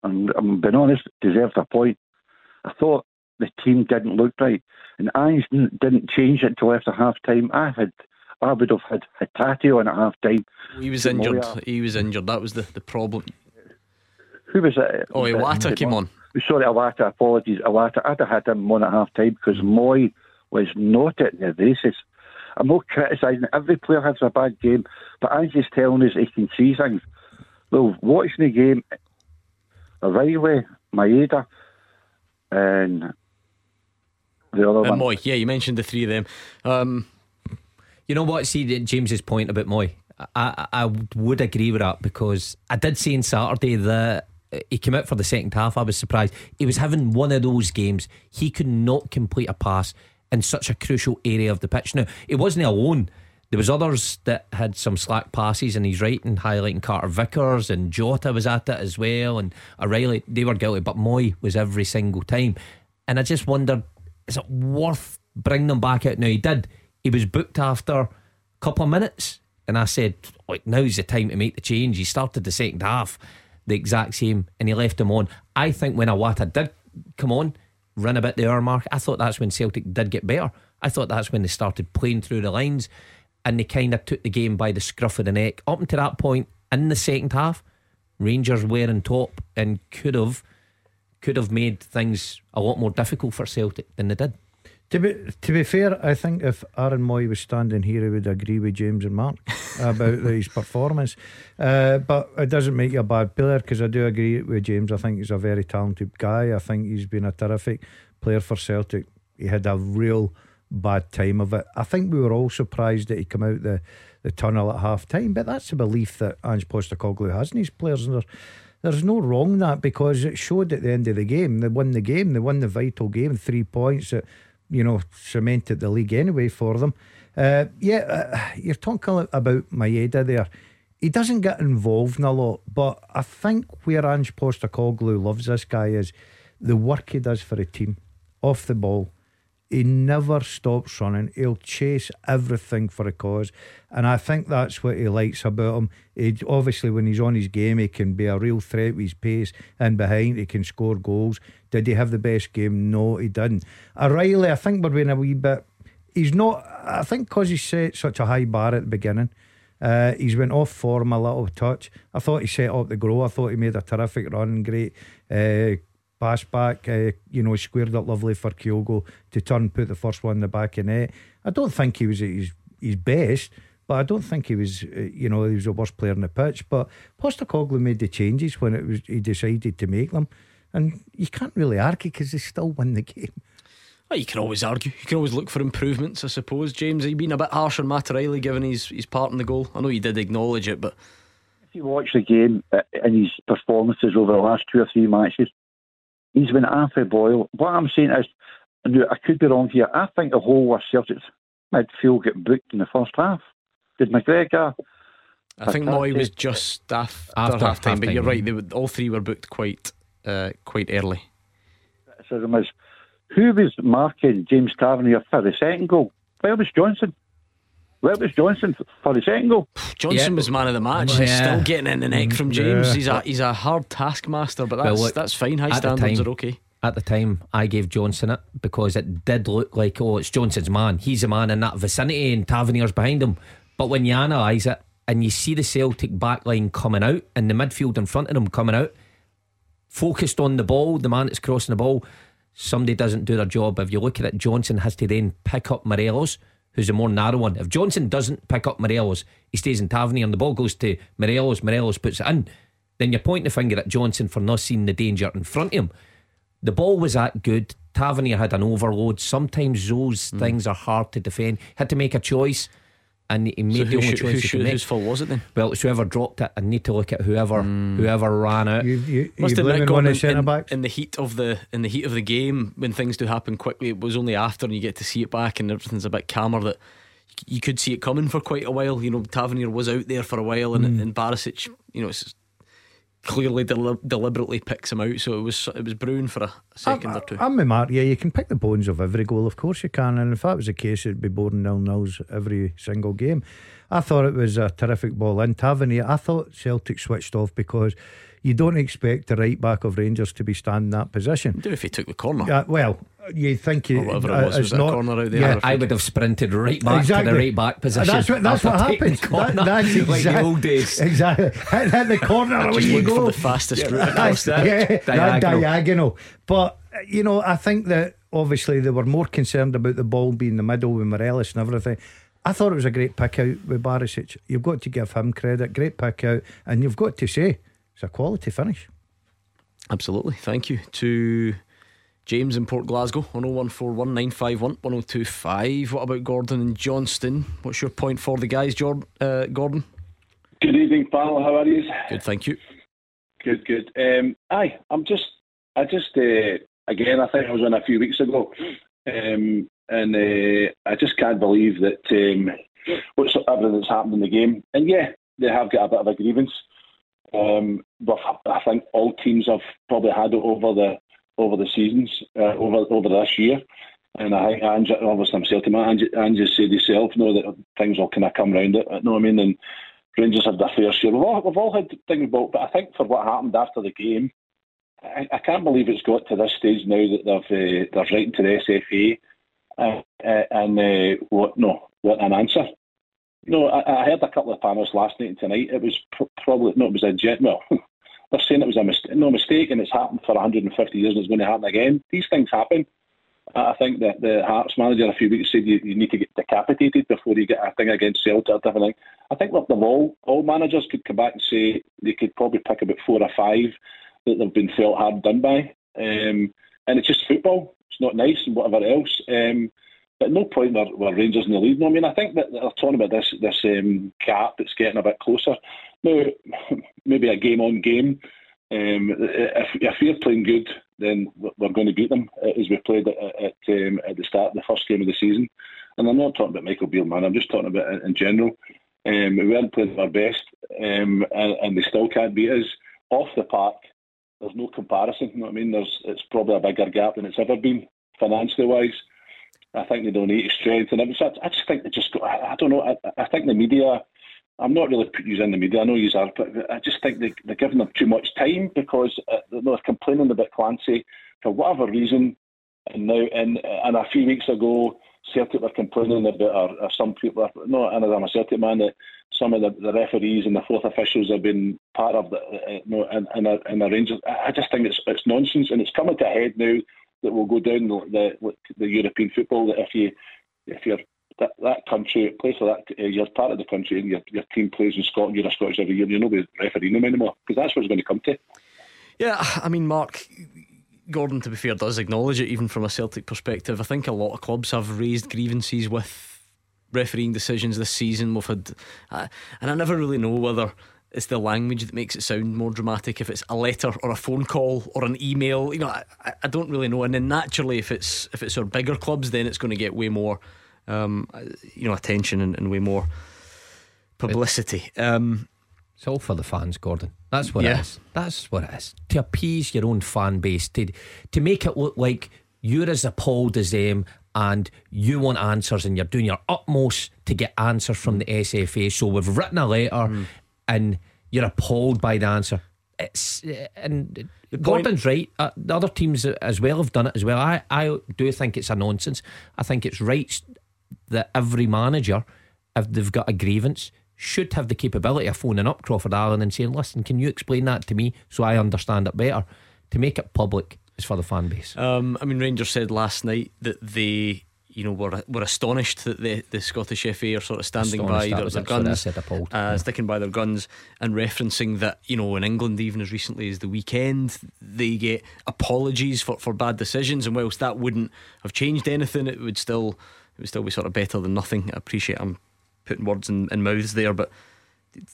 Speaker 10: and I'm being honest, deserved a point. I thought the team didn't look right. And didn't, didn't change it until after half time. I had I would have had Hatate on at half time.
Speaker 1: He was
Speaker 10: Moya.
Speaker 1: injured. He was injured. That was the, the problem.
Speaker 10: Who was it?
Speaker 1: Oh, Iwata came on.
Speaker 10: Sorry, Iwata, apologies. Iwata, I'd have had him on at half time because Mooy was not at the races. I'm not criticising. Every player has a bad game, but Ange's telling us he can see things. Well, watching the game, O'Riley, Maeda, and the other
Speaker 1: And
Speaker 10: one.
Speaker 1: Mooy, yeah, you mentioned the three of them. Um,
Speaker 2: You know what? See James's point about Mooy. I, I, would agree with that because I did see on Saturday that uh, he came out for the second half. I was surprised. He was having one of those games. He could not complete a pass in such a crucial area of the pitch. Now it wasn't alone. There was others that had some slack passes, and he's right in highlighting Carter Vickers and Jota was at it as well, and O'Riley. They were guilty, but Mooy was every single time. And I just wondered, is it worth bringing them back out? Now he did. He was booked after a couple of minutes, and I said, like, now's the time to make the change. He started the second half the exact same, and he left him on. I think when Iwata did come on, run a bit the hour mark, I thought that's when Celtic did get better. I thought that's when they started playing through the lines, and they kind of took the game by the scruff of the neck. Up until that point in the second half, Rangers were on top and could have could have made things a lot more difficult for Celtic than they did.
Speaker 3: To be to be fair, I think if Aaron Mooy was standing here, he would agree with James and Mark about his performance. Uh, but it doesn't make you a bad player because I do agree with James. I think he's a very talented guy. I think he's been a terrific player for Celtic he had a real bad time of it. I think we were all surprised that he came out the, the tunnel at half time, but that's a belief that Ange Postecoglou has in his players. And there's no wrong that because it showed at the end of the game. They won the game, they won the vital game, three points that, you know, cemented the league anyway for them. Uh, yeah, uh, you're talking about Maeda there. He doesn't get involved in a lot, but I think where Ange Postecoglou loves this guy is the work he does for a team off the ball he never stops running. He'll chase everything for a cause. And I think that's what he likes about him. He, obviously, when he's on his game, he can be a real threat with his pace and behind. He can score goals. Did he have the best game? No, he didn't. O'Riley, I think we're being a wee bit. He's not. I think because he set such a high bar at the beginning. Uh, he's went off form a little touch. I thought he set up the grow. I thought he made a terrific run. Great uh, pass back, uh, you know, squared up lovely for Kyogo to turn, put the first one in the back of net. I don't think he was at his, his best, but I don't think he was, uh, you know, he was the worst player on the pitch. But Postecoglou made the changes when it was he decided to make them, and you can't really argue because they still win the game.
Speaker 1: Well, you can always argue. You can always look for improvements, I suppose. James, he been a bit harsh on Matt O'Riley given his, his part in the goal. I know you did acknowledge it, but.
Speaker 10: If you watch the game uh, and his performances over the last two or three matches, he's been awfully boil. What I'm saying is, I could be wrong here. I think the whole of Celtic's midfield get booked in the first half. Did McGregor?
Speaker 1: I think Mooy was just after, after half time, but you're right. They were, all three were booked quite uh, quite early.
Speaker 10: Criticism is who was marking James Tavernier for the second goal? Where was Johnston? Where was Johnston for the second goal?
Speaker 1: Johnston yeah. was man of the match. Yeah. He's still getting in the neck from James. Yeah. He's a he's a hard taskmaster, but that's well, look, that's fine. High standards
Speaker 2: time,
Speaker 1: are okay.
Speaker 2: At the time, I gave Johnston it because it did look like oh, it's Johnston's man. He's a man in that vicinity, and Tavernier's behind him. But when you analyse it and you see the Celtic backline coming out and the midfield in front of them coming out, focused on the ball, the man that's crossing the ball, somebody doesn't do their job. If you look at it, Johnston has to then pick up Morelos who's a more narrow one. If Johnston doesn't pick up Morelos, he stays in Tavernier and the ball goes to Morelos, Morelos puts it in, then you're pointing the finger at Johnston for not seeing the danger in front of him. The ball was that good. Tavernier had an overload. Sometimes those mm. things are hard to defend. Had to make a choice and he made so the only choice
Speaker 1: who,
Speaker 2: he
Speaker 1: Whose fault was it then?
Speaker 2: Well, it's whoever dropped it. I need to look at whoever mm. whoever ran out.
Speaker 3: You, you, Must admit,
Speaker 1: gone in, in, in, the heat of the in the heat of the game when things do happen quickly. It was only after and you get to see it back and everything's a bit calmer that you could see it coming for quite a while. You know, Tavernier was out there for a while, and, mm. and Barisic, you know, it's clearly del- deliberately picks him out. So it was it was brewing for a, 2nd
Speaker 3: I'm,
Speaker 1: or two.
Speaker 3: I'm with Mark. Yeah, you can pick the bones of every goal. Of course you can. And if that was the case, it'd be boring nil nils every single game. I thought it was a terrific ball in Tavernier. I thought Celtic switched off because you don't expect the right back of Rangers to be standing that position.
Speaker 1: Do if he took the corner.
Speaker 3: Uh, well, you think you,
Speaker 1: whatever it was, uh, was not, corner out there.
Speaker 2: Yeah, I would have sprinted right back exactly. to the right back position.
Speaker 3: That's what, that's what happens. That, that's exactly,
Speaker 2: like the old days.
Speaker 3: Exactly. Hit, hit the corner when you go.
Speaker 1: For the fastest
Speaker 3: yeah, route that's, that. Yeah, diagonal. That diagonal. But you know, I think that obviously they were more concerned about the ball being in the middle with Morelos and everything. I thought it was a great pick out with Barisic. You've got to give him credit. Great pick out, and you've got to say it's a quality finish.
Speaker 1: Absolutely. Thank you to James in Port Glasgow on 01419511025. What about Gordon and Johnstone? What's your point for the guys, Jordan, uh, Gordon?
Speaker 11: Good evening, pal. How are you?
Speaker 1: Good, thank you.
Speaker 11: Good, good. Um, aye, I'm just, I just, uh, again, I think I was on a few weeks ago, um, and uh, I just can't believe that um, what's everything that's happened in the game. And yeah, they have got a bit of a grievance. Um, but I think all teams have probably had it over the over the seasons, uh, over over this year. And I think Ange, obviously I'm Celtic man, Ange, Ange said himself, know that things will kind of come round it, you know what I mean? And Rangers have their fair share. We've all, we've all had things about, but I think for what happened after the game, I, I can't believe it's got to this stage now that they've uh, they're writing to the SFA uh, uh, and uh, what no what an answer. No, I, I, heard a couple of panels last night and tonight. It was pr- probably no, it was a jet. Well, they're saying it was a mistake, no mistake, and it's happened for 150 years, and it's going to happen again. These things happen. I think that the Hearts manager a few weeks said you, you need to get decapitated before you get a thing against Celtic or different thing. I think that all all managers could come back and say they could probably pick about four or five that they've been felt hard done by, um, and it's just football. it's not nice and whatever else. Um, but no point were, were Rangers in the lead. No, I mean, I think that they're talking about this this um, gap that's getting a bit closer. Now, maybe a game on game. Um, if, if we're playing good, then we're going to beat them as we played at, at, um, at the start of the first game of the season. And I'm not talking about Michael Beale, man. I'm just talking about in general. Um, we weren't playing our best, um, and, and, they still can't beat us off the park. There's no comparison. You know what I mean? There's it's probably a bigger gap than it's ever been financially wise. I think they don't need to strengthen it. So I, I just think they just got. I, I don't know. I, I, think the media. I'm not really using the media. I know you are, but I just think they, they're giving them too much time because uh, they're complaining about Clancy for whatever reason. And now, and and a few weeks ago, Celtic were complaining about, or, or some people, no, and I'm a Celtic man, that some of the, the referees and the fourth officials have been part of the, uh, no, and, and, and a Rangers. I just think it's it's nonsense, and it's coming to a head now that will go down the, the, the European football. That if you if you're that, that country, place like that, uh, you're part of the country and your, your team plays in Scotland, you're a Scottish every year, you're not refereeing them anymore because that's what it's going to come to.
Speaker 1: Yeah, I mean, Mark, Gordon, to be fair, does acknowledge it, even from a Celtic perspective. I think a lot of clubs have raised grievances with refereeing decisions this season. We've had, uh, and I never really know whether it's the language that makes it sound more dramatic. If it's a letter or a phone call or an email, you know, I, I don't really know. And then naturally, if it's if it's our bigger clubs, then it's going to get way more, um, you know, attention and, and way more publicity. Um,
Speaker 2: it's all for the fans, Gordon. That's what yeah. it is. That's what it is. To appease your own fan base, to to make it look like you're as appalled as them and you want answers and you're doing your utmost to get answers from the SFA. So we've written a letter mm. And you're appalled by the answer. It's and Gordon's right. Uh, the other teams as well have done it as well. I I do think it's a nonsense. I think it's right that every manager, if they've got a grievance, should have the capability of phoning up Crawford Allan and saying, listen, can you explain that to me so I understand it better? To make it public is for the fan base.
Speaker 1: Um, I mean, Rangers said last night that they, you know, were were astonished that the, the Scottish FA are sort of standing astonished by their, their guns, uh, yeah. sticking by their guns, and referencing that, you know, in England, even as recently as the weekend, they get apologies for, for bad decisions, and whilst that wouldn't have changed anything, it would still it would still be sort of better than nothing. I appreciate I'm putting words in, in mouths there, but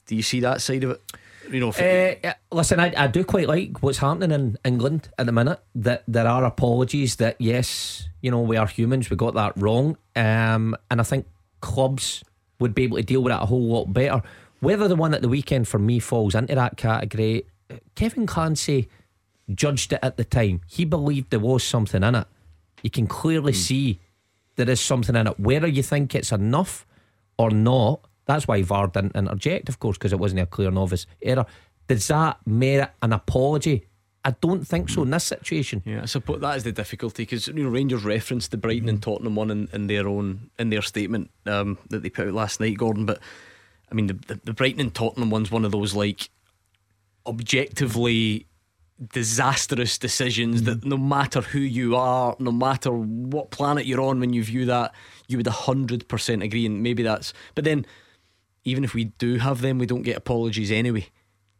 Speaker 1: do you see that side of it? You know,
Speaker 2: uh, listen, I, I do quite like what's happening in England at the minute. That there are apologies. That yes, you know, we are humans. We got that wrong, um, and I think clubs would be able to deal with it a whole lot better. Whether the one at the weekend for me falls into that category, Kevin Clancy judged it at the time. He believed there was something in it. You can clearly mm. see there is something in it. Whether you think it's enough or not, that's why VAR didn't interject, of course, because it wasn't a clear novice error. Does that merit an apology? I don't think so in this situation.
Speaker 1: Yeah, I suppose that is the difficulty because you know Rangers referenced the Brighton and Tottenham one in, in their own in their statement um, that they put out last night, Gordon. But I mean, the, the, the Brighton and Tottenham one's one of those like objectively disastrous decisions that no matter who you are, no matter what planet you're on, when you view that, you would 100% agree. And maybe that's, but then even if we do have them, we don't get apologies anyway,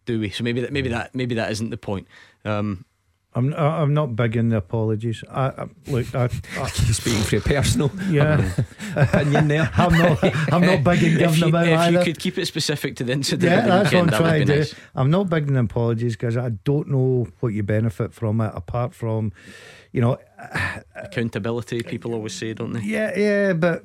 Speaker 1: do we? So maybe that, maybe that, maybe that isn't the point. Um,
Speaker 3: I'm I'm not big in the apologies. I, I look, I, I
Speaker 2: speaking for your personal
Speaker 3: yeah
Speaker 2: opinion there.
Speaker 3: I'm not I'm not big in giving you, them out
Speaker 1: if
Speaker 3: either.
Speaker 1: you could keep it specific to the incident,
Speaker 3: yeah, that's
Speaker 1: weekend,
Speaker 3: what I'm trying to
Speaker 1: nice.
Speaker 3: I'm not big in apologies because I don't know what you benefit from it apart from, you know,
Speaker 1: accountability. People always say, don't they?
Speaker 3: Yeah, yeah, but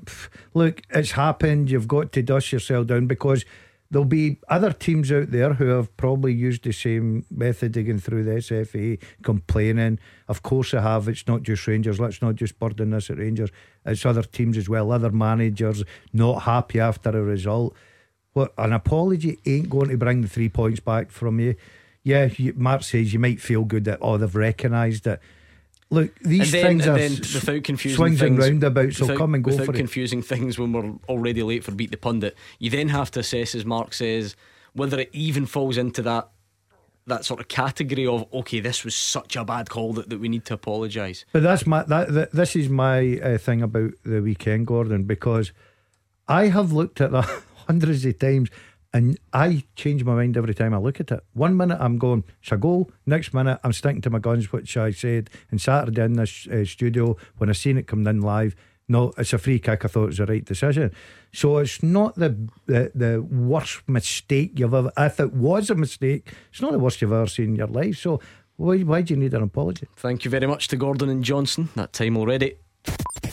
Speaker 3: look, it's happened. You've got to dust yourself down because There'll be other teams out there who have probably used the same method digging through the SFA, complaining. Of course, they have. It's not just Rangers. Let's not just burden this at Rangers. It's other teams as well. Other managers not happy after a result. What an apology ain't going to bring the three points back from you. Yeah, you, Mark says you might feel good that oh they've recognised it. Look, these then, things are without confusing swings things, and roundabouts. So come and go
Speaker 1: without
Speaker 3: for
Speaker 1: confusing
Speaker 3: it.
Speaker 1: things when we're already late for beat the pundit. You then have to assess, as Mark says, whether it even falls into that that sort of category of okay, this was such a bad call that, that we need to apologise.
Speaker 3: But that's my that, that this is my uh, thing about the weekend, Gordon, because I have looked at that hundreds of times And I change my mind every time I look at it. One minute I'm going, it's a goal. Next minute I'm sticking to my guns, which I said on Saturday in this uh, studio when I seen it coming in live. No, it's a free kick. I thought it was the right decision. So it's not the the, the worst mistake you've ever. If it was a mistake, it's not the worst you've ever seen in your life. So why, why do you need an apology?
Speaker 1: Thank you very much to Gordon and Johnstone. That time already.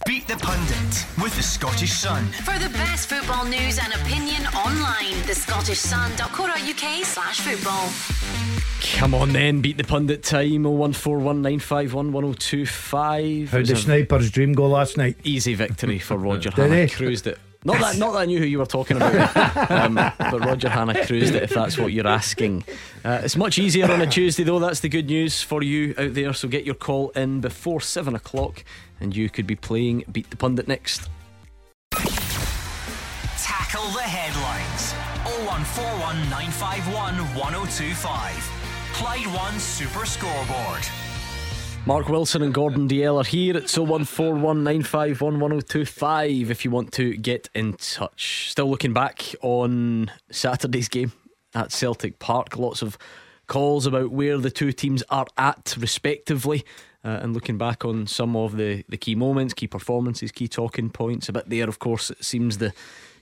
Speaker 8: Beat the Pundit with the Scottish Sun.
Speaker 12: For the best football news and opinion online, thescottishsun.co.uk slash football.
Speaker 1: Come on then, beat the pundit time 01419511025.
Speaker 3: How did Sniper's dream go last night?
Speaker 1: Easy victory for Roger
Speaker 3: Did
Speaker 1: Hannah.
Speaker 3: he?
Speaker 1: Cruised it. Not that, not that I knew who you were talking about, um, but Roger Hannah cruised it. If that's what you're asking, uh, it's much easier on a Tuesday though. That's the good news for you out there. So get your call in before seven o'clock, and you could be playing Beat the Pundit next.
Speaker 8: Tackle the headlines. 0141 951 1025. Clyde One Super Scoreboard.
Speaker 1: Mark Wilson and Gordon Dalziel are here. It's 01419511025 if you want to get in touch. Still looking back on Saturday's game at Celtic Park. Lots of calls about where the two teams are at, respectively. Uh, and looking back on some of the, the key moments, key performances, key talking points. A bit there, of course, it seems the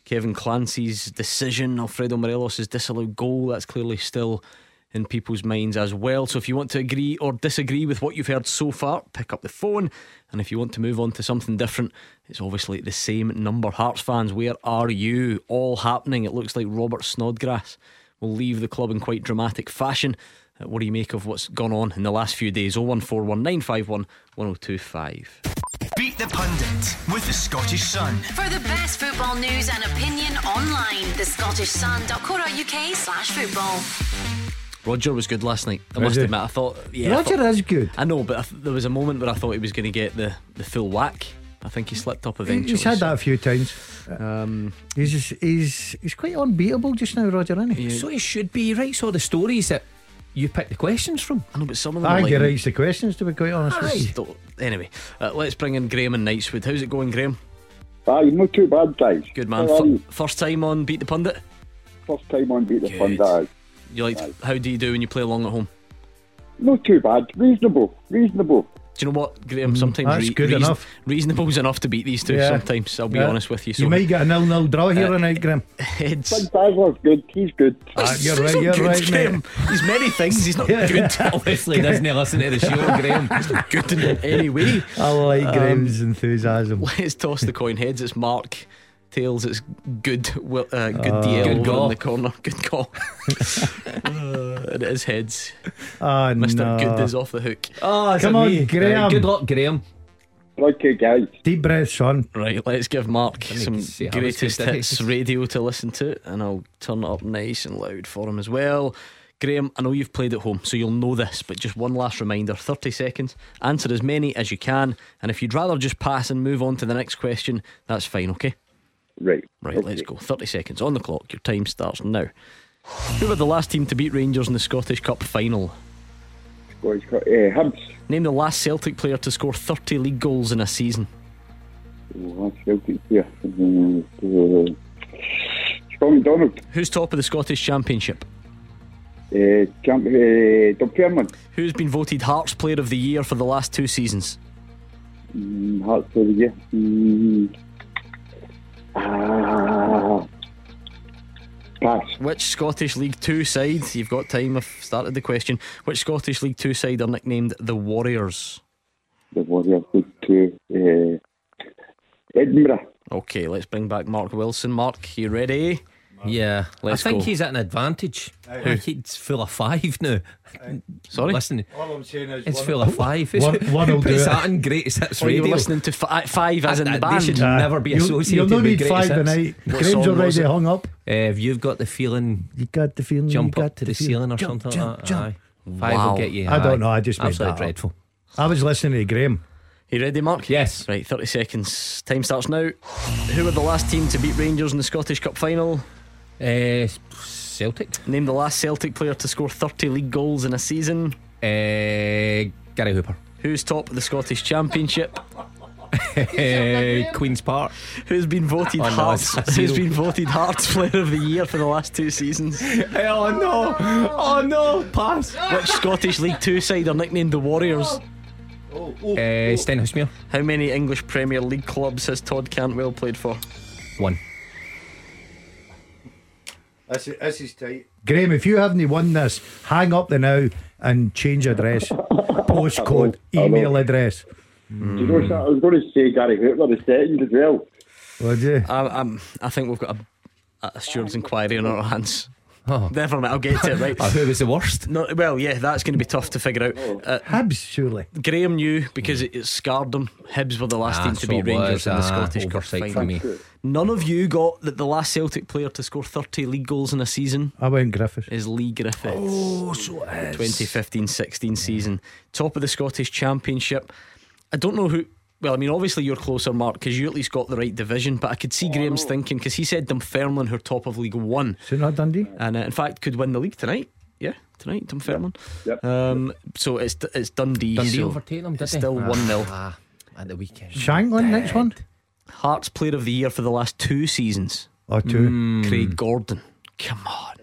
Speaker 1: Kevin Clancy's decision, Alfredo Morelos' disallowed goal, that's clearly still in people's minds as well. So if you want to agree or disagree with what you've heard so far, pick up the phone. And if you want to move on to something different, it's obviously the same number. Hearts fans, where are you? All happening. It looks like Robert Snodgrass will leave the club in quite dramatic fashion. Uh, What do you make of what's gone on in the last few days? 0141951 1025.
Speaker 8: Beat the Pundit with the Scottish Sun.
Speaker 12: For the best football news and opinion online, the thescottishsun.co.uk slash football.
Speaker 1: Roger was good last night. I
Speaker 3: Was
Speaker 1: must
Speaker 3: he?
Speaker 1: admit, I thought. Yeah, I
Speaker 3: Roger
Speaker 1: thought-
Speaker 3: is good.
Speaker 1: I know, but I th- there was a moment where I thought he was going to get the, the full whack. I think he slipped up eventually.
Speaker 3: He's had that a few times.
Speaker 1: Um,
Speaker 3: He's just, he's he's quite unbeatable just now, Roger, isn't he?
Speaker 2: So he should be. He writes all the stories that you pick the questions from.
Speaker 1: I know, but some of them.
Speaker 3: I
Speaker 1: are
Speaker 3: think he
Speaker 1: like,
Speaker 3: writes the questions, to be quite honest. with you.
Speaker 1: Anyway, uh, let's bring in Graham and Knightswood. How's it going, Graham?
Speaker 11: Aye, not too bad, guys.
Speaker 1: Good man. F- first time on Beat the Pundit.
Speaker 11: First time on Beat the
Speaker 1: Good.
Speaker 11: Pundit. Aye.
Speaker 1: You like? How do you do when you play along at home?
Speaker 11: Not too bad. Reasonable. Reasonable.
Speaker 1: Do you know what, Graham? Sometimes
Speaker 3: Mm, that's good enough.
Speaker 1: Reasonable's enough to beat these two.
Speaker 3: Yeah.
Speaker 1: Sometimes I'll be
Speaker 3: Yeah.
Speaker 1: honest with you. So
Speaker 3: You might get a nil nil draw here
Speaker 1: Uh,
Speaker 3: tonight, Graham.
Speaker 1: heads.
Speaker 11: Big Dazzler's good. He's good.
Speaker 3: Ah, you're
Speaker 1: He's
Speaker 3: right, you're
Speaker 1: good,
Speaker 3: right,
Speaker 1: Graham.
Speaker 3: mate.
Speaker 1: He's many things. He's not
Speaker 3: Yeah.
Speaker 1: good.
Speaker 2: Obviously, doesn't he listen to the show, Graham?
Speaker 1: good in any way.
Speaker 3: I like
Speaker 1: Um,
Speaker 3: Graham's enthusiasm.
Speaker 1: Let's toss the coin. Heads, it's Mark. Tails, it's good. Will, uh, good. DL
Speaker 2: Good
Speaker 1: over
Speaker 2: call.
Speaker 1: in the corner. Good call. uh, and it is heads.
Speaker 3: Ah,
Speaker 1: Mister
Speaker 3: no.
Speaker 1: Good is off the hook.
Speaker 2: Oh,
Speaker 3: Come on,
Speaker 2: me?
Speaker 3: Graham.
Speaker 2: Right, good luck, Graham.
Speaker 11: Okay, guys.
Speaker 3: Deep breath, Sean.
Speaker 1: Right, let's give Mark some
Speaker 2: see how it's
Speaker 1: greatest
Speaker 2: good, did
Speaker 1: hits radio to listen to, and I'll turn it up nice and loud for him as well. Graham, I know you've played at home, so you'll know this, but just one last reminder 30 seconds. Answer as many as you can, and if you'd rather just pass and move on to the next question, that's fine, okay?
Speaker 11: Right.
Speaker 1: Right,
Speaker 11: okay.
Speaker 1: let's go. 30 seconds on the clock. Your time starts now. Who were the last team to beat Rangers in the Scottish Cup final?
Speaker 11: Scottish Cup. Uh, Hibs.
Speaker 1: Name the last Celtic player to score 30 league goals in a season.
Speaker 11: Oh, that's Celtic here. Uh, Scott McDonald.
Speaker 1: Who's top of the Scottish Championship?
Speaker 11: Uh, Champ, uh.
Speaker 1: Who's been voted Hearts Player of the Year for the last two seasons?
Speaker 11: Mm, Hearts of the year. Mm. Ah. Pass.
Speaker 1: Which Scottish League Two side? You've got time. I've started the question. Which Scottish League Two side are nicknamed the Warriors?
Speaker 11: The Warriors go to uh, Edinburgh.
Speaker 1: Okay, let's bring back Mark Wilson. Mark, you ready?
Speaker 2: Yeah,
Speaker 1: Let's
Speaker 2: I think
Speaker 1: go.
Speaker 2: he's at an advantage. He's full of five now.
Speaker 1: Sorry?
Speaker 2: Listen,
Speaker 3: All I'm saying is,
Speaker 2: it's full of five.
Speaker 3: one- one
Speaker 2: Who
Speaker 3: will
Speaker 2: puts
Speaker 3: do it.
Speaker 2: that in greatest hits
Speaker 1: you were
Speaker 2: radio?
Speaker 1: listening to fi- five as in
Speaker 2: I-
Speaker 1: the
Speaker 2: I- they
Speaker 1: band.
Speaker 2: should never be
Speaker 3: You'll-
Speaker 2: associated
Speaker 3: You'll not
Speaker 2: with
Speaker 3: need five tonight. Graham's already hung up.
Speaker 2: Uh, if you've got the feeling,
Speaker 3: You got the feeling.
Speaker 2: jump
Speaker 3: you got
Speaker 2: up to the
Speaker 3: feeling.
Speaker 2: ceiling or
Speaker 3: Jump,
Speaker 2: something
Speaker 3: jump,
Speaker 2: like that.
Speaker 3: jump.
Speaker 2: Five
Speaker 1: Wow.
Speaker 2: will get you.
Speaker 3: I don't know, I just made
Speaker 2: Absolutely
Speaker 3: that
Speaker 2: dreadful.
Speaker 3: I was listening to Graham.
Speaker 1: You ready, Mark?
Speaker 2: Yes.
Speaker 1: Right, 30 seconds. Time starts now. Who were the last team to beat Rangers in the Scottish Cup final?
Speaker 2: Uh, Celtic.
Speaker 1: Name the last Celtic player to score 30 league goals in a season.
Speaker 2: Uh, Gary Hooper.
Speaker 1: Who's top of the Scottish Championship?
Speaker 2: Eh, Queen's Park.
Speaker 1: Who's been voted
Speaker 2: Oh,
Speaker 1: Hearts? Who's been voted Hearts Player of the Year for the last two seasons?
Speaker 2: oh no! Oh no! Pass.
Speaker 1: Which Scottish League Two side are nicknamed the Warriors?
Speaker 2: Uh, Stenhousemuir.
Speaker 1: How many English Premier League clubs has Todd Cantwell played for?
Speaker 2: One.
Speaker 3: This is, this is tight. Graham, if you haven't won this, hang up the now and change address, postcode, email address.
Speaker 11: Do you know what? I was going to say Gary Hooper the second as well.
Speaker 3: Would you?
Speaker 1: I, I'm, I think we've got a, a steward's inquiry on our hands.
Speaker 2: Oh.
Speaker 1: Never mind, I'll get to it right.
Speaker 2: Oh, who was the worst?
Speaker 1: No, well, yeah, that's going to be tough to figure out. Uh,
Speaker 3: Hibs, surely.
Speaker 1: Graham knew because it, it scarred them. Hibs were the last
Speaker 2: Ah,
Speaker 1: team to
Speaker 2: so
Speaker 1: beat
Speaker 2: it
Speaker 1: Rangers in the
Speaker 2: ah,
Speaker 1: Scottish Cup
Speaker 2: oversight
Speaker 1: final.
Speaker 2: for me.
Speaker 1: None of you got that the last Celtic player to score 30 league goals in a season
Speaker 3: I went Griffiths.
Speaker 1: is Leigh Griffiths.
Speaker 3: Oh, so it is.
Speaker 1: 2015-16 season, top of the Scottish Championship. I don't know who. Well, I mean, obviously you're closer, Mark, because you at least got the right division. But I could see Graham's thinking because he said Dunfermline, who are top of League One,
Speaker 3: So not Dundee?
Speaker 1: and uh, in fact could win the league tonight. Yeah, tonight, Dunfermline.
Speaker 11: Yep.
Speaker 1: Um, so it's it's Dundee.
Speaker 2: Dundee
Speaker 1: so
Speaker 2: overtake them, did
Speaker 1: it's
Speaker 2: they?
Speaker 1: still
Speaker 2: Ah,
Speaker 1: one 0
Speaker 2: ah, at the weekend.
Speaker 3: Shanklin, next one?
Speaker 1: Hearts Player of the Year for the last two seasons.
Speaker 3: Or two?
Speaker 2: Hmm.
Speaker 1: Craig Gordon. Come on.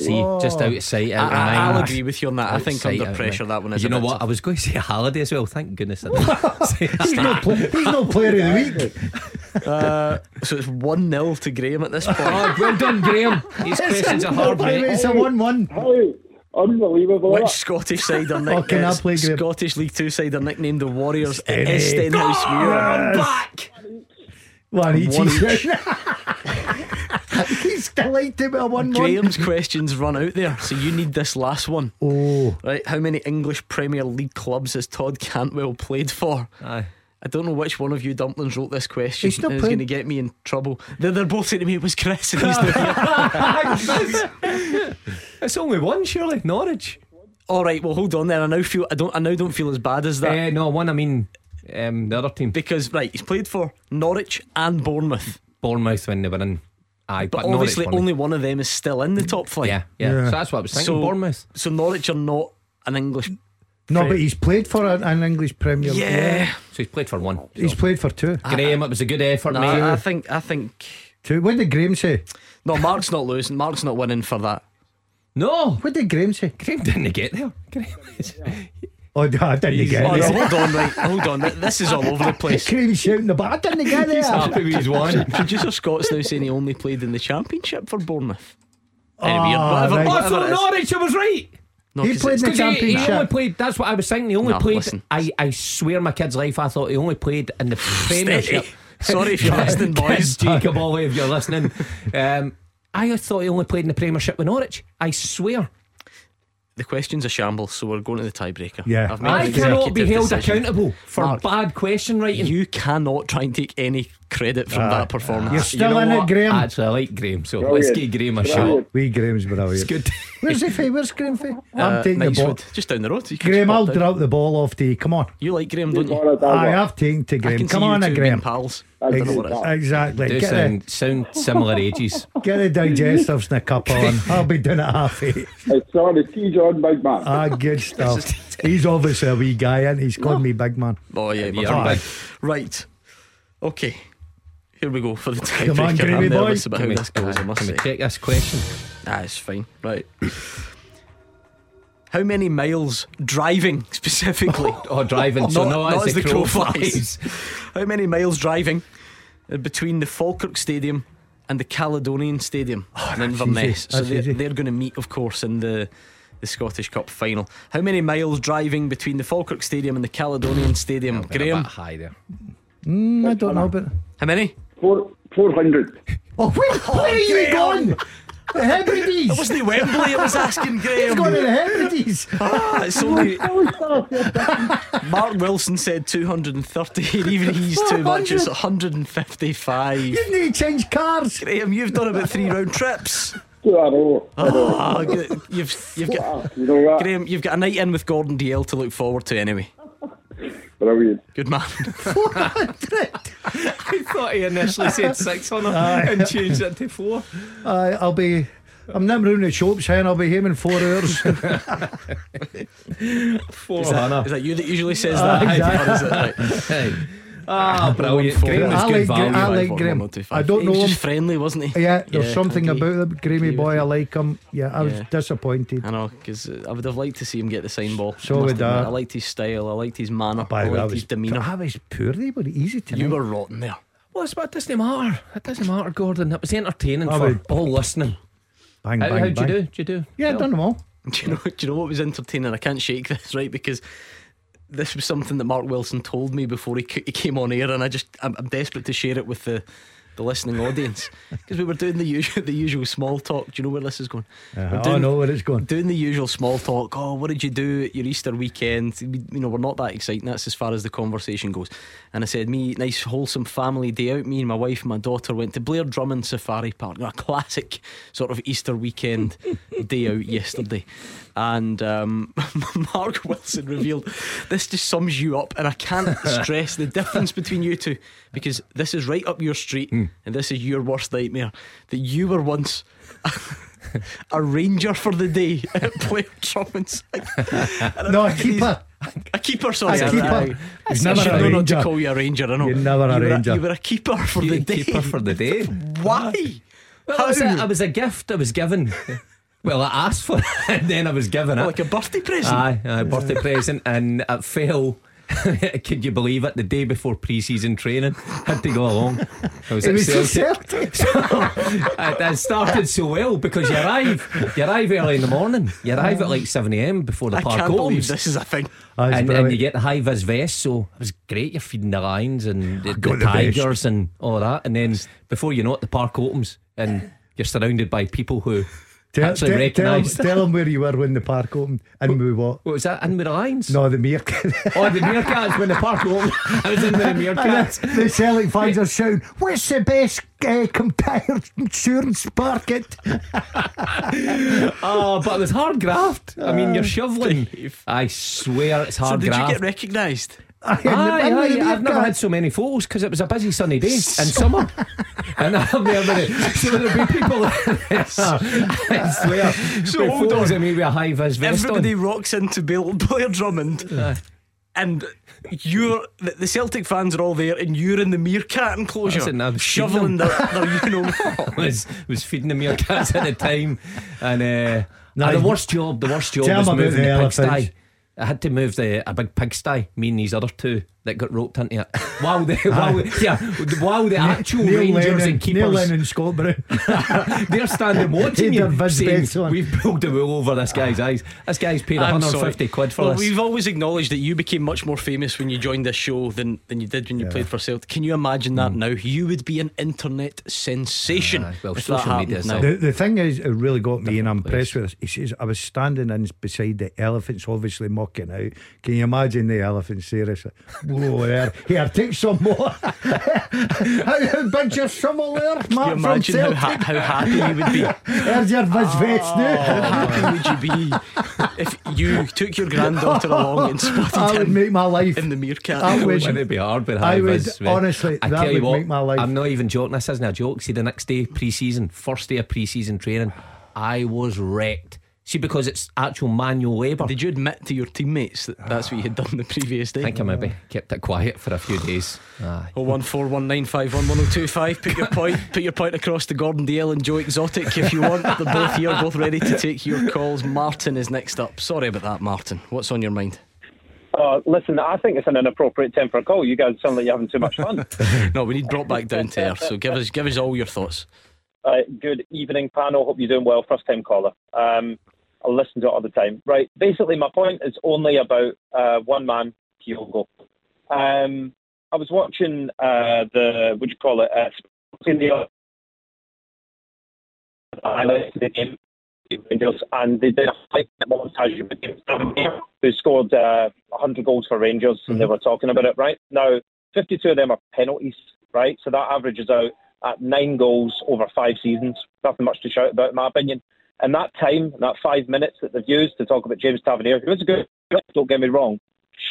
Speaker 2: See, just out of sight,
Speaker 1: I,
Speaker 2: out of
Speaker 1: I,
Speaker 2: mind.
Speaker 1: will agree with you on that. I
Speaker 2: Out of
Speaker 1: think
Speaker 2: sight,
Speaker 1: under pressure that one is.
Speaker 2: You
Speaker 1: a
Speaker 2: know what?
Speaker 1: tough.
Speaker 2: I was going to say Halliday as well. Thank goodness I didn't. say
Speaker 3: He's
Speaker 2: that.
Speaker 3: not, play, he's not player of the week.
Speaker 1: Uh, so it's one 0 to Graham at this point.
Speaker 2: Oh, well done, Graham. These questions are hard, mate.
Speaker 3: It's a 1 1.
Speaker 11: Unbelievable.
Speaker 1: Which
Speaker 11: that.
Speaker 1: Scottish side are
Speaker 3: Oh,
Speaker 1: nicknamed?
Speaker 3: can I play, Graham?
Speaker 1: Scottish League Two side are nicknamed the Warriors. It
Speaker 3: Steady.
Speaker 1: is Stenhousemuir.
Speaker 2: Back.
Speaker 3: One each.
Speaker 1: One
Speaker 3: each. He's delighted with a 1 1.
Speaker 1: Questions run out there, so you need this last one.
Speaker 3: Oh,
Speaker 1: Right? How many English Premier League clubs has Todd Cantwell played for?
Speaker 2: Aye.
Speaker 1: I don't know which one of you dumplings wrote this question.
Speaker 3: He's not
Speaker 1: and it's going to get me in trouble. They're, they're both saying to me it was Chris, and he's not here.
Speaker 2: It's only one, surely. Norwich.
Speaker 1: All right, well hold on there. I now feel I don't I now don't feel as bad as that
Speaker 2: Uh, no, one. I mean, um, the other team,
Speaker 1: because right, he's played for Norwich and Bournemouth,
Speaker 2: Bournemouth, when they were in. Aye,
Speaker 1: but,
Speaker 2: but,
Speaker 1: obviously
Speaker 2: Norwich
Speaker 1: only one of them is still in the top flight.
Speaker 2: Yeah, yeah,
Speaker 3: Yeah.
Speaker 2: So that's what I was thinking.
Speaker 1: So-
Speaker 2: Bournemouth.
Speaker 1: So Norwich are not an English.
Speaker 3: no, but he's played for an, an English Premier League.
Speaker 1: Yeah,
Speaker 2: So he's played for one.
Speaker 3: He's played for two.
Speaker 2: Graham, it was a good effort,
Speaker 1: No,
Speaker 2: mate.
Speaker 1: I, I think I think
Speaker 3: Two. What did Graham say?
Speaker 1: no. Mark's not losing. Mark's not winning for that.
Speaker 2: no,
Speaker 3: What did Graham say?
Speaker 2: Graham didn't get there. Graham
Speaker 3: Oh, I didn't
Speaker 2: He's-
Speaker 3: get
Speaker 1: Oh, no,
Speaker 3: it.
Speaker 1: hold on, right? Hold on. This is all over the place.
Speaker 3: Graham shouting the I didn't get
Speaker 2: He's happy with his one.
Speaker 1: Producer Scott's now saying he only played in the Championship for Bournemouth.
Speaker 3: Ah,
Speaker 1: Anyway, whatever,
Speaker 3: right.
Speaker 2: Oh,
Speaker 1: whatever
Speaker 2: so
Speaker 1: it is.
Speaker 2: Norwich, I was right.
Speaker 1: No,
Speaker 3: He
Speaker 1: 'cause
Speaker 3: played
Speaker 1: it's-
Speaker 3: in the
Speaker 2: 'Cause he, he only played. That's what I was thinking. He only
Speaker 1: No,
Speaker 2: played.
Speaker 1: listen.
Speaker 2: I, I swear, my kid's life. I thought he only played in the Premiership.
Speaker 1: Sorry if you're listening, boys.
Speaker 2: Jacob Ollie, if you're listening. Um, I thought he only played in the Premiership with Norwich. I swear.
Speaker 1: The question's a shambles, so we're going to the tiebreaker.
Speaker 3: Yeah.
Speaker 1: I've made
Speaker 2: I
Speaker 1: an
Speaker 2: cannot be
Speaker 1: executive
Speaker 2: held
Speaker 1: decision.
Speaker 2: accountable for
Speaker 1: Mark,
Speaker 2: bad question writing.
Speaker 1: You cannot try and take any credit from that performance.
Speaker 3: You're still in it, Graham.
Speaker 2: Actually, I like Graham, so
Speaker 11: Brilliant.
Speaker 2: let's give Graham a shot.
Speaker 11: Brilliant.
Speaker 3: Wee Graham's brilliant.
Speaker 2: It's good.
Speaker 3: Where's he from? Where's Graham from? I'm
Speaker 1: Uh,
Speaker 3: taking the ball.
Speaker 1: Knightswood, just down the road. You
Speaker 3: Graham, I'll
Speaker 1: down.
Speaker 3: drop the ball off to you. Come on.
Speaker 1: You like Graham, don't you?
Speaker 3: I have taken to Graham. Come on, uh,
Speaker 1: two
Speaker 3: Graham.
Speaker 1: pals.
Speaker 11: I
Speaker 1: I don't know
Speaker 11: do
Speaker 1: what it is.
Speaker 11: that.
Speaker 3: Exactly.
Speaker 2: Do
Speaker 3: Get
Speaker 2: sound,
Speaker 3: the,
Speaker 2: sound similar ages.
Speaker 3: get the digestives in a couple on. I'll be doing it half eight.
Speaker 11: It's on the T John Big Man.
Speaker 3: Ah, good stuff. He's obviously a wee guy, and he's called me big man.
Speaker 1: Oh yeah,
Speaker 2: Yeah,
Speaker 1: we're
Speaker 2: big.
Speaker 1: Right. Okay. Here we go for the
Speaker 3: Come on,
Speaker 1: tiebreaker. I'm
Speaker 3: Gravy boy.
Speaker 1: nervous about how
Speaker 2: Can we,
Speaker 1: this goes. I must
Speaker 2: can we
Speaker 1: say.
Speaker 2: check this question?
Speaker 1: Ah, it's fine. Right. How many miles driving specifically?
Speaker 2: Oh, driving. So
Speaker 1: not,
Speaker 2: no,
Speaker 1: not
Speaker 2: as
Speaker 1: as
Speaker 2: the crow
Speaker 1: flies.
Speaker 2: flies.
Speaker 1: How many miles driving uh, between the Falkirk Stadium and the Caledonian Stadium in Inverness?
Speaker 3: easy.
Speaker 1: So
Speaker 3: That's
Speaker 1: they're, they're going to meet, of course, in the the Scottish Cup final. How many miles driving between the Falkirk Stadium and the Caledonian Stadium?
Speaker 2: Been a
Speaker 1: Graham,
Speaker 2: bit high there.
Speaker 3: Mm, I don't know, but
Speaker 1: how many?
Speaker 11: Four, 400.
Speaker 3: oh, where, where are you going? The Hebrides.
Speaker 1: It wasn't it Wembley? I was asking Graham.
Speaker 3: He's
Speaker 1: Graham.
Speaker 3: going to the Hebrides.
Speaker 1: Ah, it's only Mark Wilson said 230, and even he's too much. It's 155.
Speaker 3: You need to change cars.
Speaker 1: Graham, you've done about three round trips.
Speaker 11: I know. I know.
Speaker 1: Ah, good. you've you've got
Speaker 11: You know?
Speaker 1: Graham, you've got a night in with Gordon Dalziel to look forward to anyway.
Speaker 11: Brilliant.
Speaker 1: Good man. 400.
Speaker 2: I thought he initially said six on it and changed it to four.
Speaker 3: Uh, I'll be. I'm not round the shops, and I'll be home in four hours.
Speaker 2: Four
Speaker 1: Is that, that you that usually says that?
Speaker 3: exactly.
Speaker 1: Or is it right?
Speaker 2: Hey. Ah, brilliant. Graham
Speaker 1: four.
Speaker 3: I
Speaker 2: good
Speaker 3: like, Gra-
Speaker 2: value.
Speaker 3: I like Graham. I don't
Speaker 1: He
Speaker 3: know
Speaker 1: was
Speaker 3: him.
Speaker 1: just friendly, wasn't he?
Speaker 3: Yeah, there's
Speaker 1: Yeah,
Speaker 3: something
Speaker 1: agree.
Speaker 3: about him. Grammy boy, I like him. Yeah, I was
Speaker 1: Yeah.
Speaker 3: disappointed.
Speaker 1: I know, because I would have liked to see him get the sign ball.
Speaker 3: So
Speaker 1: I
Speaker 3: would. I.
Speaker 1: I liked his style, I liked his manner,
Speaker 3: By
Speaker 1: I
Speaker 3: the way, I
Speaker 1: liked
Speaker 3: was,
Speaker 1: his demeanour.
Speaker 3: I was poor, they were easy to
Speaker 1: You were rotten there.
Speaker 2: Well, it's, but it doesn't matter. It doesn't matter, Gordon. It was entertaining
Speaker 3: I
Speaker 2: for
Speaker 3: would-
Speaker 2: all listening.
Speaker 3: Bang,
Speaker 2: How,
Speaker 3: bang,
Speaker 2: how'd you
Speaker 3: bang.
Speaker 2: do? Did you do?
Speaker 3: Yeah,
Speaker 2: well?
Speaker 3: done them all.
Speaker 1: Do you know? Do you know what was entertaining? I can't shake this right because this was something that Mark Wilson told me before he, c- he came on air, and I just I'm, I'm desperate to share it with the the listening audience because we were doing the usual the usual small talk. Do you know where this is going?
Speaker 3: Uh,
Speaker 1: We're
Speaker 3: I know where it's going.
Speaker 1: Doing the usual small talk. Oh, what did you do at your Easter weekend? We, you know, we're not that exciting. That's as far as the conversation goes. And I said, me, nice wholesome family day out. Me and my wife and my daughter went to Blair Drummond Safari Park. A classic sort of Easter weekend day out yesterday. And um, Mark Wilson revealed this just sums you up, and I can't stress the difference between you two because this is right up your street, and this is your worst nightmare. That you were once a ranger for the day at Blair Drummond's.
Speaker 3: No, a keeper.
Speaker 1: A keeper, sorry.
Speaker 3: A
Speaker 1: I-
Speaker 3: keeper.
Speaker 1: I- I should
Speaker 3: never a ranger.
Speaker 1: to call you a ranger. I know
Speaker 3: You're never a
Speaker 1: you
Speaker 3: ranger.
Speaker 1: you were a keeper for the day.
Speaker 2: Keeper for the day.
Speaker 1: Why?
Speaker 2: Well, it was, a, it was a gift I was given. Well, I asked for it, and then I was given it.
Speaker 1: Oh, like a birthday present.
Speaker 2: Aye, aye, birthday present, and it fell. Could you believe it? The day before pre-season training, had to go along. I was
Speaker 3: It was
Speaker 2: Celtic. So it, it started so well because you arrive, you arrive early in the morning. You arrive at like seven a.m. before the
Speaker 1: I
Speaker 2: park
Speaker 1: can't believe
Speaker 2: opens.
Speaker 1: this is a thing.
Speaker 2: And, and you get the high vis vest, so it was great. You're feeding the lions and the, the
Speaker 3: the
Speaker 2: tigers and all that, and then before you know it, the park opens and you're surrounded by people who
Speaker 3: Tell,
Speaker 2: actually
Speaker 3: tell, tell, him, tell him where you were when the park opened. And we what?
Speaker 2: What was that? In with the lions?
Speaker 3: No, the meerkat.
Speaker 2: Oh, the meerkats when the park opened. I was in with the meerkats.
Speaker 3: the Celtic fans are shouting, "What's the best uh, compare insurance market?"
Speaker 2: Oh, but it was hard graft. I mean, you're shoveling. I swear it's hard graft.
Speaker 1: So
Speaker 2: hard
Speaker 1: did you get recognised?
Speaker 2: Aye, aye, I've never had so many photos because it was a busy sunny day in summer. and I'm there with it. So there'll be people there. I swear.
Speaker 1: So
Speaker 2: with
Speaker 1: hold
Speaker 2: photos
Speaker 1: on.
Speaker 2: of me with a high vis vest
Speaker 1: Everybody
Speaker 2: on.
Speaker 1: rocks into Bill, Blair Drummond. And you're the, Celtic fans are all there, and you're in the meerkat enclosure,
Speaker 2: Listen,
Speaker 1: shoveling their, you know.
Speaker 2: was was feeding the meerkats at the time, and uh, and the worst job, the worst job was moving
Speaker 3: the
Speaker 2: the, pigsty. I had to move the a big pigsty. Me and these other two that got roped into it. Wow, the wow, yeah, wow, the actual
Speaker 3: Neil
Speaker 2: rangers
Speaker 3: Lennon,
Speaker 2: and
Speaker 3: Neil
Speaker 2: keepers.
Speaker 3: Lennon, Scott Brown.
Speaker 2: They're standing watching
Speaker 3: He'd
Speaker 2: you, saying, "We've pulled the wool over this guy's eyes. This guy's paid
Speaker 1: I'm
Speaker 2: 150
Speaker 1: sorry.
Speaker 2: quid for
Speaker 1: well,
Speaker 2: this."
Speaker 1: We've always acknowledged that you became much more famous when you joined this show than, than you did when you played for Celtic. Can you imagine that mm. now? You would be an internet sensation
Speaker 2: Aye, well, social media is
Speaker 1: now.
Speaker 3: The, the thing is, it really got me, and I'm impressed with this. He says, I was standing in beside the elephants, obviously mocking out. Can you imagine the elephants seriously? Whoa, there. Here, take some more. How big's your shovel there, Mark?
Speaker 1: Can you
Speaker 3: from
Speaker 1: imagine how, ha- how happy you would be?
Speaker 3: There's your Viz vest
Speaker 1: oh,
Speaker 3: How
Speaker 1: happy would you be if you took your granddaughter along and spotted
Speaker 3: I would make my life.
Speaker 1: in the meerkat?
Speaker 3: I would-
Speaker 2: Wouldn't it be hard with
Speaker 3: I would-
Speaker 2: vis?
Speaker 3: honestly,
Speaker 2: I
Speaker 3: that
Speaker 2: tell you
Speaker 3: would
Speaker 2: what,
Speaker 3: make my life-
Speaker 2: I'm not even joking. This isn't a joke. See, the next day, pre-season, first day of pre-season training, I was wrecked. See, because it's actual manual labour.
Speaker 1: Did you admit to your teammates that that's what you had done the previous day?
Speaker 2: I think I maybe kept it quiet for a few days. Aye.
Speaker 1: Oh one four one nine five one one zero two five. Put your point. Put your point across to Gordon Dale and Joe Exotic if you want. They're both here, both ready to take your calls. Martin is next up. Sorry about that, Martin. What's on your mind?
Speaker 13: Uh, listen, I think it's an inappropriate time for a call. You guys sound like you're having too much fun.
Speaker 1: No, we need brought back down to earth. So give us give us all your thoughts.
Speaker 13: Uh, good evening, panel. Hope you're doing well. First time caller. Um, I listen to it all the time. Right. Basically, my point is only about uh, one man, Kyogo. Um, I was watching uh, the, what do you call it? Uh, in the highlights of the game. Rangers, and they did a five montage with Tavernier, who scored uh, 100 goals for Rangers, and they were talking about it, right? Now, 52 of them are penalties, right? So that averages out at nine goals over five seasons. Nothing much to shout about, in my opinion. And that time, that five minutes that they've used to talk about James Tavernier, who is a good, don't get me wrong,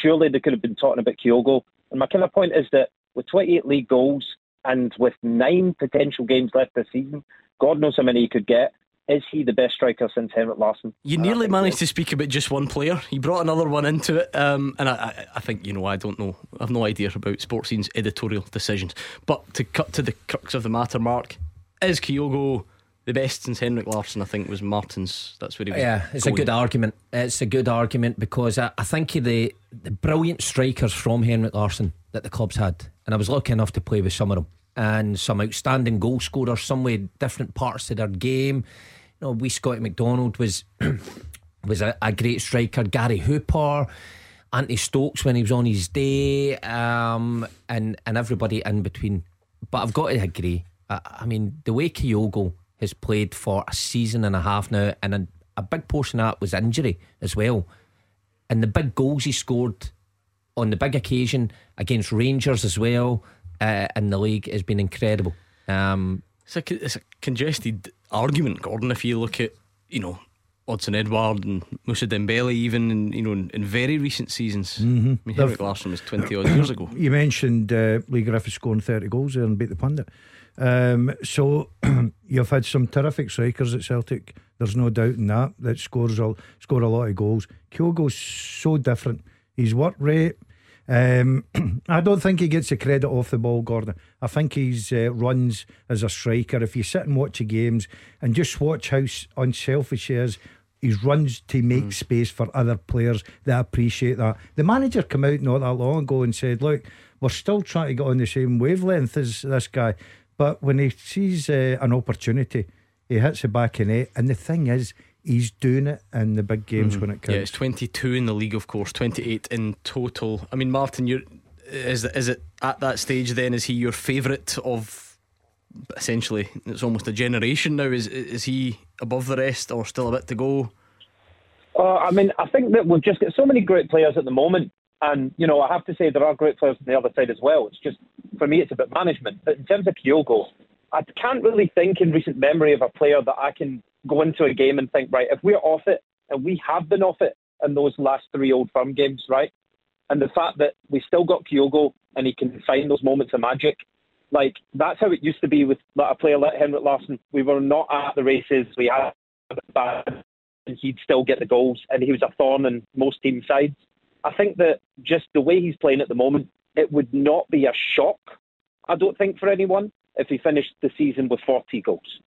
Speaker 13: surely they could have been talking about Kyogo. And my kind of point is that with 28 league goals and with nine potential games left this season, God knows how many he could get. is he the best striker since Henrik Larsson?
Speaker 1: You nearly managed to speak about just one player. You brought another one into it, um, and I, I, I, think you know. I don't know. I've no idea about Sportscene's editorial decisions. But to cut to the crux of the matter, Mark, is Kyogo the best since Henrik Larsson? I think was Martin's. That's what he was.
Speaker 2: Yeah, it's
Speaker 1: going.
Speaker 2: a good argument. It's a good argument because I, I think the the brilliant strikers from Henrik Larsson that the clubs had, and I was lucky enough to play with some of them, and some outstanding goal scorers, some with different parts of their game You know, we Scotty McDonald was was a, a, great striker. Gary Hooper, Anthony Stokes when he was on his day, um, and and everybody in between. But I've got to agree. I, I mean, the way Kyogo has played for a season and a half now, and a, a big portion of that was injury as well. And the big goals he scored on the big occasion against Rangers as well uh, in the league has been incredible. Um,
Speaker 1: it's a, it's a congested argument, Gordon. If you look at you know Odsonne Edouard and Moussa Dembele, even in you know in, in very recent seasons.
Speaker 3: Mm-hmm.
Speaker 1: I mean, Henrik Larsson was twenty odd years ago.
Speaker 3: You mentioned uh, Leigh Griffiths scoring thirty goals there and beat the pundit. Um, so you've had some terrific strikers at Celtic. There's no doubt in that. That scores a, score a lot of goals. Kyogo's so different. His work rate um, I don't think he gets the credit off the ball, Gordon. I think he's uh, runs as a striker. If you sit and watch the games and just watch how unselfish he is, he runs to make mm. space for other players that appreciate that. The manager came out not that long ago and said, "Look, we're still trying to get on the same wavelength as this guy, but when he sees uh, an opportunity, he hits the back in net." And the thing is, he's doing it in the big games mm when it counts.
Speaker 1: Yeah, it's 22 in the league, of course, 28 in total. I mean, Martin, you're is is it at that stage then? Is he your favourite of? Essentially, it's almost a generation now. Is is he above the rest, or still a bit to go?
Speaker 13: Uh, I mean, I think that we've just got so many great players at the moment, and you know, I have to say there are great players on the other side as well. It's just for me, it's about management. But in terms of Kyogo, I can't really think in recent memory of a player that I can go into a game and think, right, if we're off it, and we have been off it in those last three old firm games, right? And the fact that we still got Kyogo and he can find those moments of magic, like that's how it used to be with like, a player like Henrik Larsson. We were not at the races, we had bad, and he'd still get the goals, and he was a thorn in most team sides. I think that just the way he's playing at the moment, it would not be a shock, I don't think, for anyone if he finished the season with 40 goals.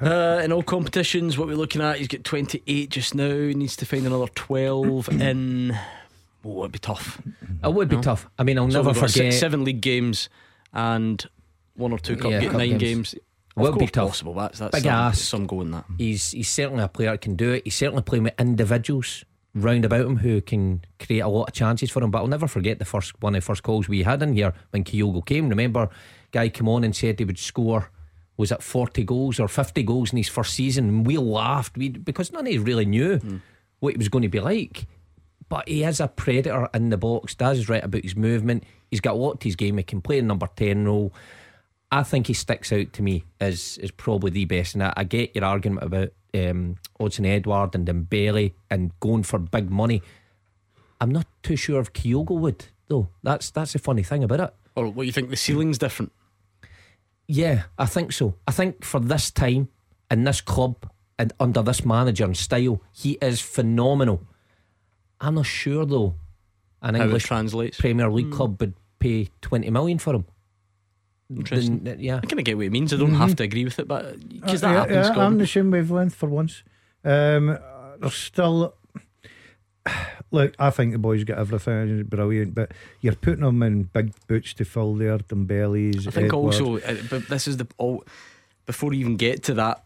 Speaker 1: Uh, in all competitions, what we're looking at, he's got 28 just now. He needs to find another 12 in. Oh, it'd be tough.
Speaker 2: It would be no? tough. I mean, I'll so never forget
Speaker 1: six, seven league games and one or two cup, yeah, get cup nine games. games.
Speaker 2: Will be
Speaker 1: tough. possible. That's that's
Speaker 2: big
Speaker 1: some,
Speaker 2: ass.
Speaker 1: Some going that.
Speaker 2: He's he's certainly a player that can do it. He's certainly playing with individuals round about him who can create a lot of chances for him. But I'll never forget the first one of the first calls we had in here when Kyogo came. Remember, guy came on and said he would score was it 40 goals or 50 goals in his first season. And we laughed we, because none of us really knew mm. what he was going to be like. But he is a predator in the box, Does right about his movement. He's got a lot to his game. He can play in number 10 role. I think he sticks out to me as, as probably the best. And I, I get your argument about um, Odsonne Edouard and Dembele and going for big money. I'm not too sure if Kyogo would, though. That's that's the funny thing about it.
Speaker 1: Or what you think the ceiling's different?
Speaker 2: Yeah, I think so. I think for this time in this club and under this manager and style, he is phenomenal. I'm not sure though. An English
Speaker 1: translates.
Speaker 2: Premier League mm. club would pay twenty million for him.
Speaker 1: Interesting.
Speaker 2: Then, yeah,
Speaker 1: I kind of get what it means. I don't mm-hmm. have to agree with it, but because uh, that
Speaker 3: yeah,
Speaker 1: happens.
Speaker 3: Yeah, I'm the same wavelength for once. Um, there's still look, I think the boys got everything brilliant, but you're putting them in big boots to fill their Dembele's.
Speaker 1: I think Edouard. also, uh, but this is the all before you even get to that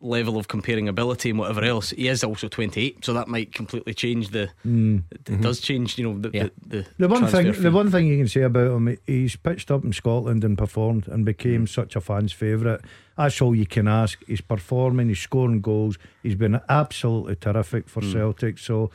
Speaker 1: level of comparing ability and whatever else. He is also 28, so that might completely change the. Mm. It, mm-hmm. does change, you know, the yeah. the, the,
Speaker 3: the, one thing. Fee. The one thing you can say about him, he's pitched up in Scotland and performed and became mm. such a fan's favourite. That's all you can ask. He's performing. He's scoring goals. He's been absolutely terrific for mm. Celtic. So.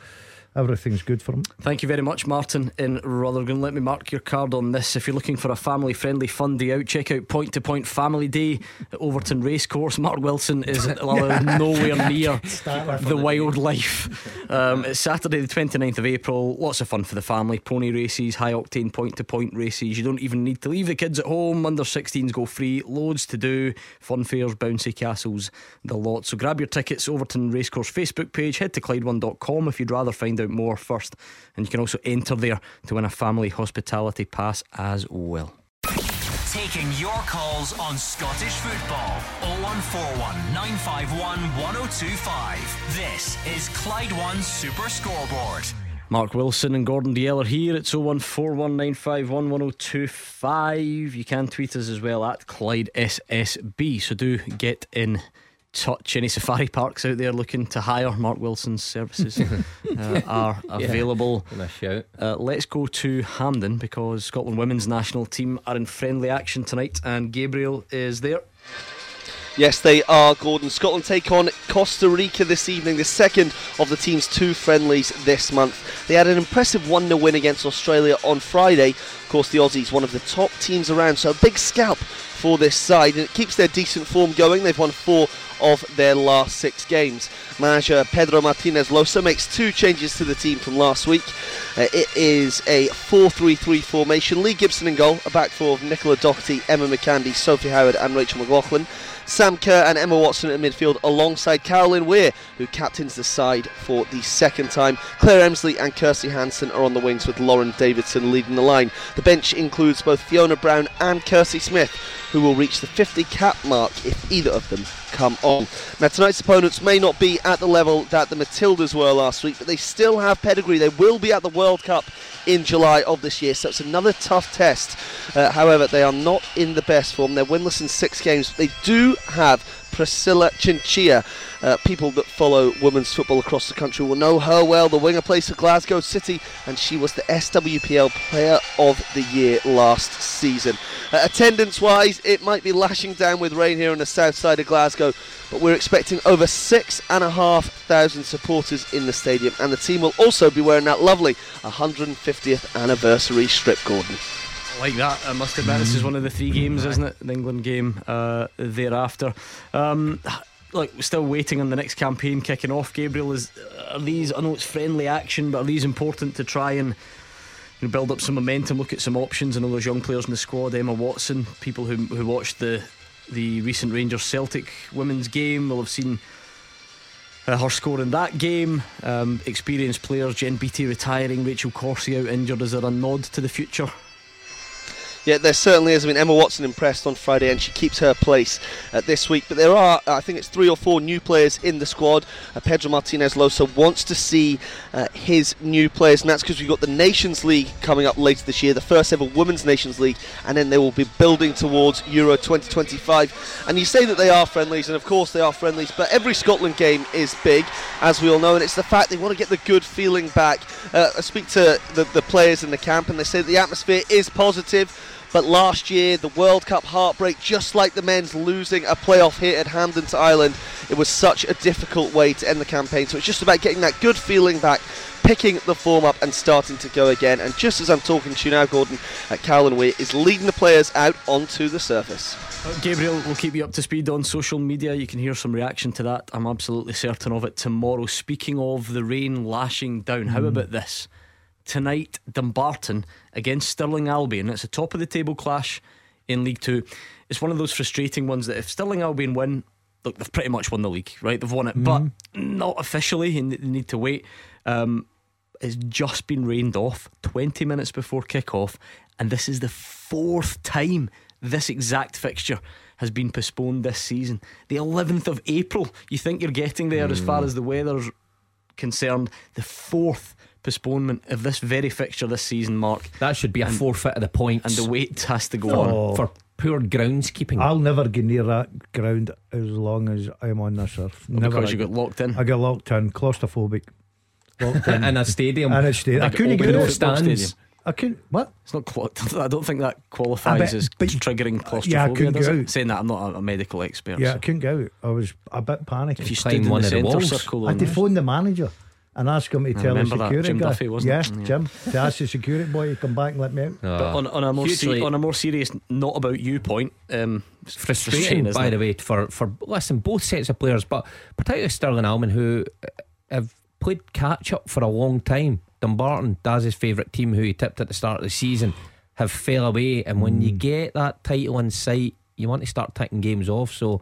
Speaker 3: Everything's good for him.
Speaker 1: Thank you very much, Martin in Rutherglen. Let me mark your card on this. If you're looking for a family friendly fun day out, check out Point to Point Family Day at Overton Racecourse. Mark Wilson is nowhere near the wildlife. Um, it's Saturday, the 29th of April. Lots of fun for the family. Pony races, high octane point to point races. You don't even need to leave the kids at home. Under 16s go free. Loads to do. Fun fairs, bouncy castles, the lot. So grab your tickets, Overton Racecourse Facebook page. Head to Clyde1.com if you'd rather find out more first. And you can also enter there to win a family hospitality pass as well.
Speaker 8: Taking your calls on Scottish football. 0141 951 1025. This is Clyde One Super Scoreboard.
Speaker 1: Mark Wilson and Gordon Dalziel are here. It's 01419511025. You can tweet us as well at Clyde SSB. So do get in touch. Any safari parks out there looking to hire Mark Wilson's services uh, are available.
Speaker 2: Yeah, shout.
Speaker 1: Uh, let's go to Hampden because Scotland women's national team are in friendly action tonight and Gabriel is there.
Speaker 14: Yes, they are, Gordon. Scotland take on Costa Rica this evening, the second of the team's two friendlies this month. They had an impressive 1 0 win against Australia on Friday. Of course, the Aussies, one of the top teams around, so a big scalp for this side, and it keeps their decent form going. They've won four of their last six games. Manager Pedro Martinez Losa makes two changes to the team from last week. Uh, it is a 4 3 3 formation. Lee Gibson in goal, a back four of Nicola Doherty, Emma McCandy, Sophie Howard, and Rachel McLauchlan. Sam Kerr and Emma Watson at midfield alongside Caroline Weir, who captains the side for the second time. Claire Emslie and Kirsty Hanson are on the wings with Lauren Davidson leading the line. The bench includes both Fiona Brown and Kirsty Smith, who will reach the 50 cap mark if either of them come on. Now, tonight's opponents may not be at the level that the Matildas were last week, but they still have pedigree. They will be at the World Cup in July of this year, so it's another tough test. Uh, however, they are not in the best form. They're winless in six games, they do have Priscilla Chinchilla. Uh, people that follow women's football across the country will know her well. The winger plays for Glasgow City, and she was the SWPL Player of the Year last season. Uh, attendance wise, it might be lashing down with rain here on the south side of Glasgow, but we're expecting over six and a half thousand supporters in the stadium, and the team will also be wearing that lovely 150th anniversary strip, Gordon.
Speaker 1: Like that, I must admit, this is one of the three games, isn't it? The England game uh, thereafter. Um, like we're still waiting on the next campaign kicking off. Gabriel, is are these? I know it's friendly action, but are these important to try and you know, build up some momentum? Look at some options. I know those young players in the squad, Emma Watson, people who who watched the the recent Rangers Celtic women's game will have seen. Uh, her score in that game, um, experienced players, Jen Beattie retiring, Rachel Corsie out injured. Is there a nod to the future?
Speaker 14: Yeah, there certainly is. I mean, Emma Watson impressed on Friday and she keeps her place uh, this week. But there are, I think it's three or four new players in the squad. Uh, Pedro Martinez Losa wants to see uh, his new players, and that's because we've got the Nations League coming up later this year, the first ever Women's Nations League, and then they will be building towards Euro 2025. And you say that they are friendlies, and of course they are friendlies, but every Scotland game is big, as we all know, and it's the fact they want to get the good feeling back. Uh, I speak to the, the players in the camp, and they say the atmosphere is positive. But last year, the World Cup heartbreak, just like the men's losing a playoff here at Hampden to Ireland, it was such a difficult way to end the campaign. So it's just about getting that good feeling back, picking the form up, and starting to go again. And just as I'm talking to you now, Gordon, uh, Caroline Weir is leading the players out onto the surface.
Speaker 1: Uh, Gabriel will keep you up to speed on social media. You can hear some reaction to that. I'm absolutely certain of it tomorrow. Speaking of the rain lashing down, how about this? Tonight, Dumbarton against Stirling Albion. It's a top of the table clash in League Two. It's one of those frustrating ones that if Stirling Albion win, look, they've pretty much won the league, right? They've won it, but not officially, and they need to wait. Um, it's just been rained off 20 minutes before kick-off, and this is the fourth time this exact fixture has been postponed this season. The 11th of April. You think you're getting there as far as the weather's concerned. The fourth postponement of this very fixture this season, Mark.
Speaker 2: That should be a
Speaker 1: And-
Speaker 2: forfeit of the points.
Speaker 1: And the wait has to go
Speaker 3: Oh.
Speaker 1: on.
Speaker 2: for poor groundskeeping.
Speaker 3: I'll never get near that ground as long as I'm on this earth. Oh, never.
Speaker 1: because you got locked in.
Speaker 3: I got locked in, claustrophobic. Locked in.
Speaker 2: in a stadium.
Speaker 3: And a stadium. I couldn't
Speaker 1: open
Speaker 3: get
Speaker 1: door
Speaker 3: out.
Speaker 1: football
Speaker 2: stands.
Speaker 3: I couldn't. What?
Speaker 1: It's not. Qual- I don't think that qualifies
Speaker 3: bet-
Speaker 1: as
Speaker 3: but-
Speaker 1: triggering claustrophobia.
Speaker 3: Yeah, I couldn't go out.
Speaker 1: Saying that, I'm not a, a medical expert.
Speaker 3: Yeah, I couldn't go out. I was a bit panicked.
Speaker 1: If you
Speaker 2: Climb
Speaker 1: stood in
Speaker 2: one
Speaker 1: the
Speaker 2: of the
Speaker 1: centre
Speaker 2: walls.
Speaker 1: circle,
Speaker 3: I had to
Speaker 1: on
Speaker 3: phone the manager. And ask him to
Speaker 1: I
Speaker 3: tell the
Speaker 1: remember that,
Speaker 3: security
Speaker 1: Jim
Speaker 3: guy.
Speaker 1: Duffy, wasn't
Speaker 3: yeah,
Speaker 1: it? Yeah.
Speaker 3: Jim. To ask the security boy to come back and let me out.
Speaker 1: But on, on a more se- on a more serious, not about you point, um, it's
Speaker 2: frustrating,
Speaker 1: isn't
Speaker 2: by
Speaker 1: it?
Speaker 2: the way, for, for listen, both sets of players, but particularly Stirling Albion, who uh, have played catch up for a long time. Dumbarton, Daz's favourite team, who he tipped at the start of the season, have fell away. And when
Speaker 1: Mm.
Speaker 2: you get that title in sight, you want to start ticking games off. So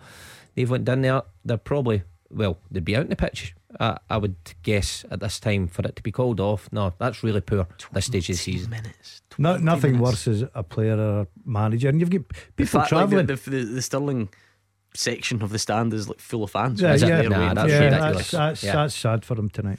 Speaker 2: they've went down there. They're probably well, they'd be out in the pitch. Uh, I would guess at this time for it to be called off. No, that's really poor. This stage of the season.
Speaker 1: Minutes.
Speaker 3: No, nothing
Speaker 1: minutes.
Speaker 3: worse as a player or a manager, and you've got
Speaker 1: In
Speaker 3: people
Speaker 1: fact, like,
Speaker 3: travelling.
Speaker 1: the, the, the, the Stirling section of the stand is like full of fans.
Speaker 3: yeah, yeah,
Speaker 2: Nah, that's
Speaker 3: yeah,
Speaker 1: you?
Speaker 2: ridiculous.
Speaker 3: that's, that's,
Speaker 2: Yeah.
Speaker 3: that's sad for him tonight.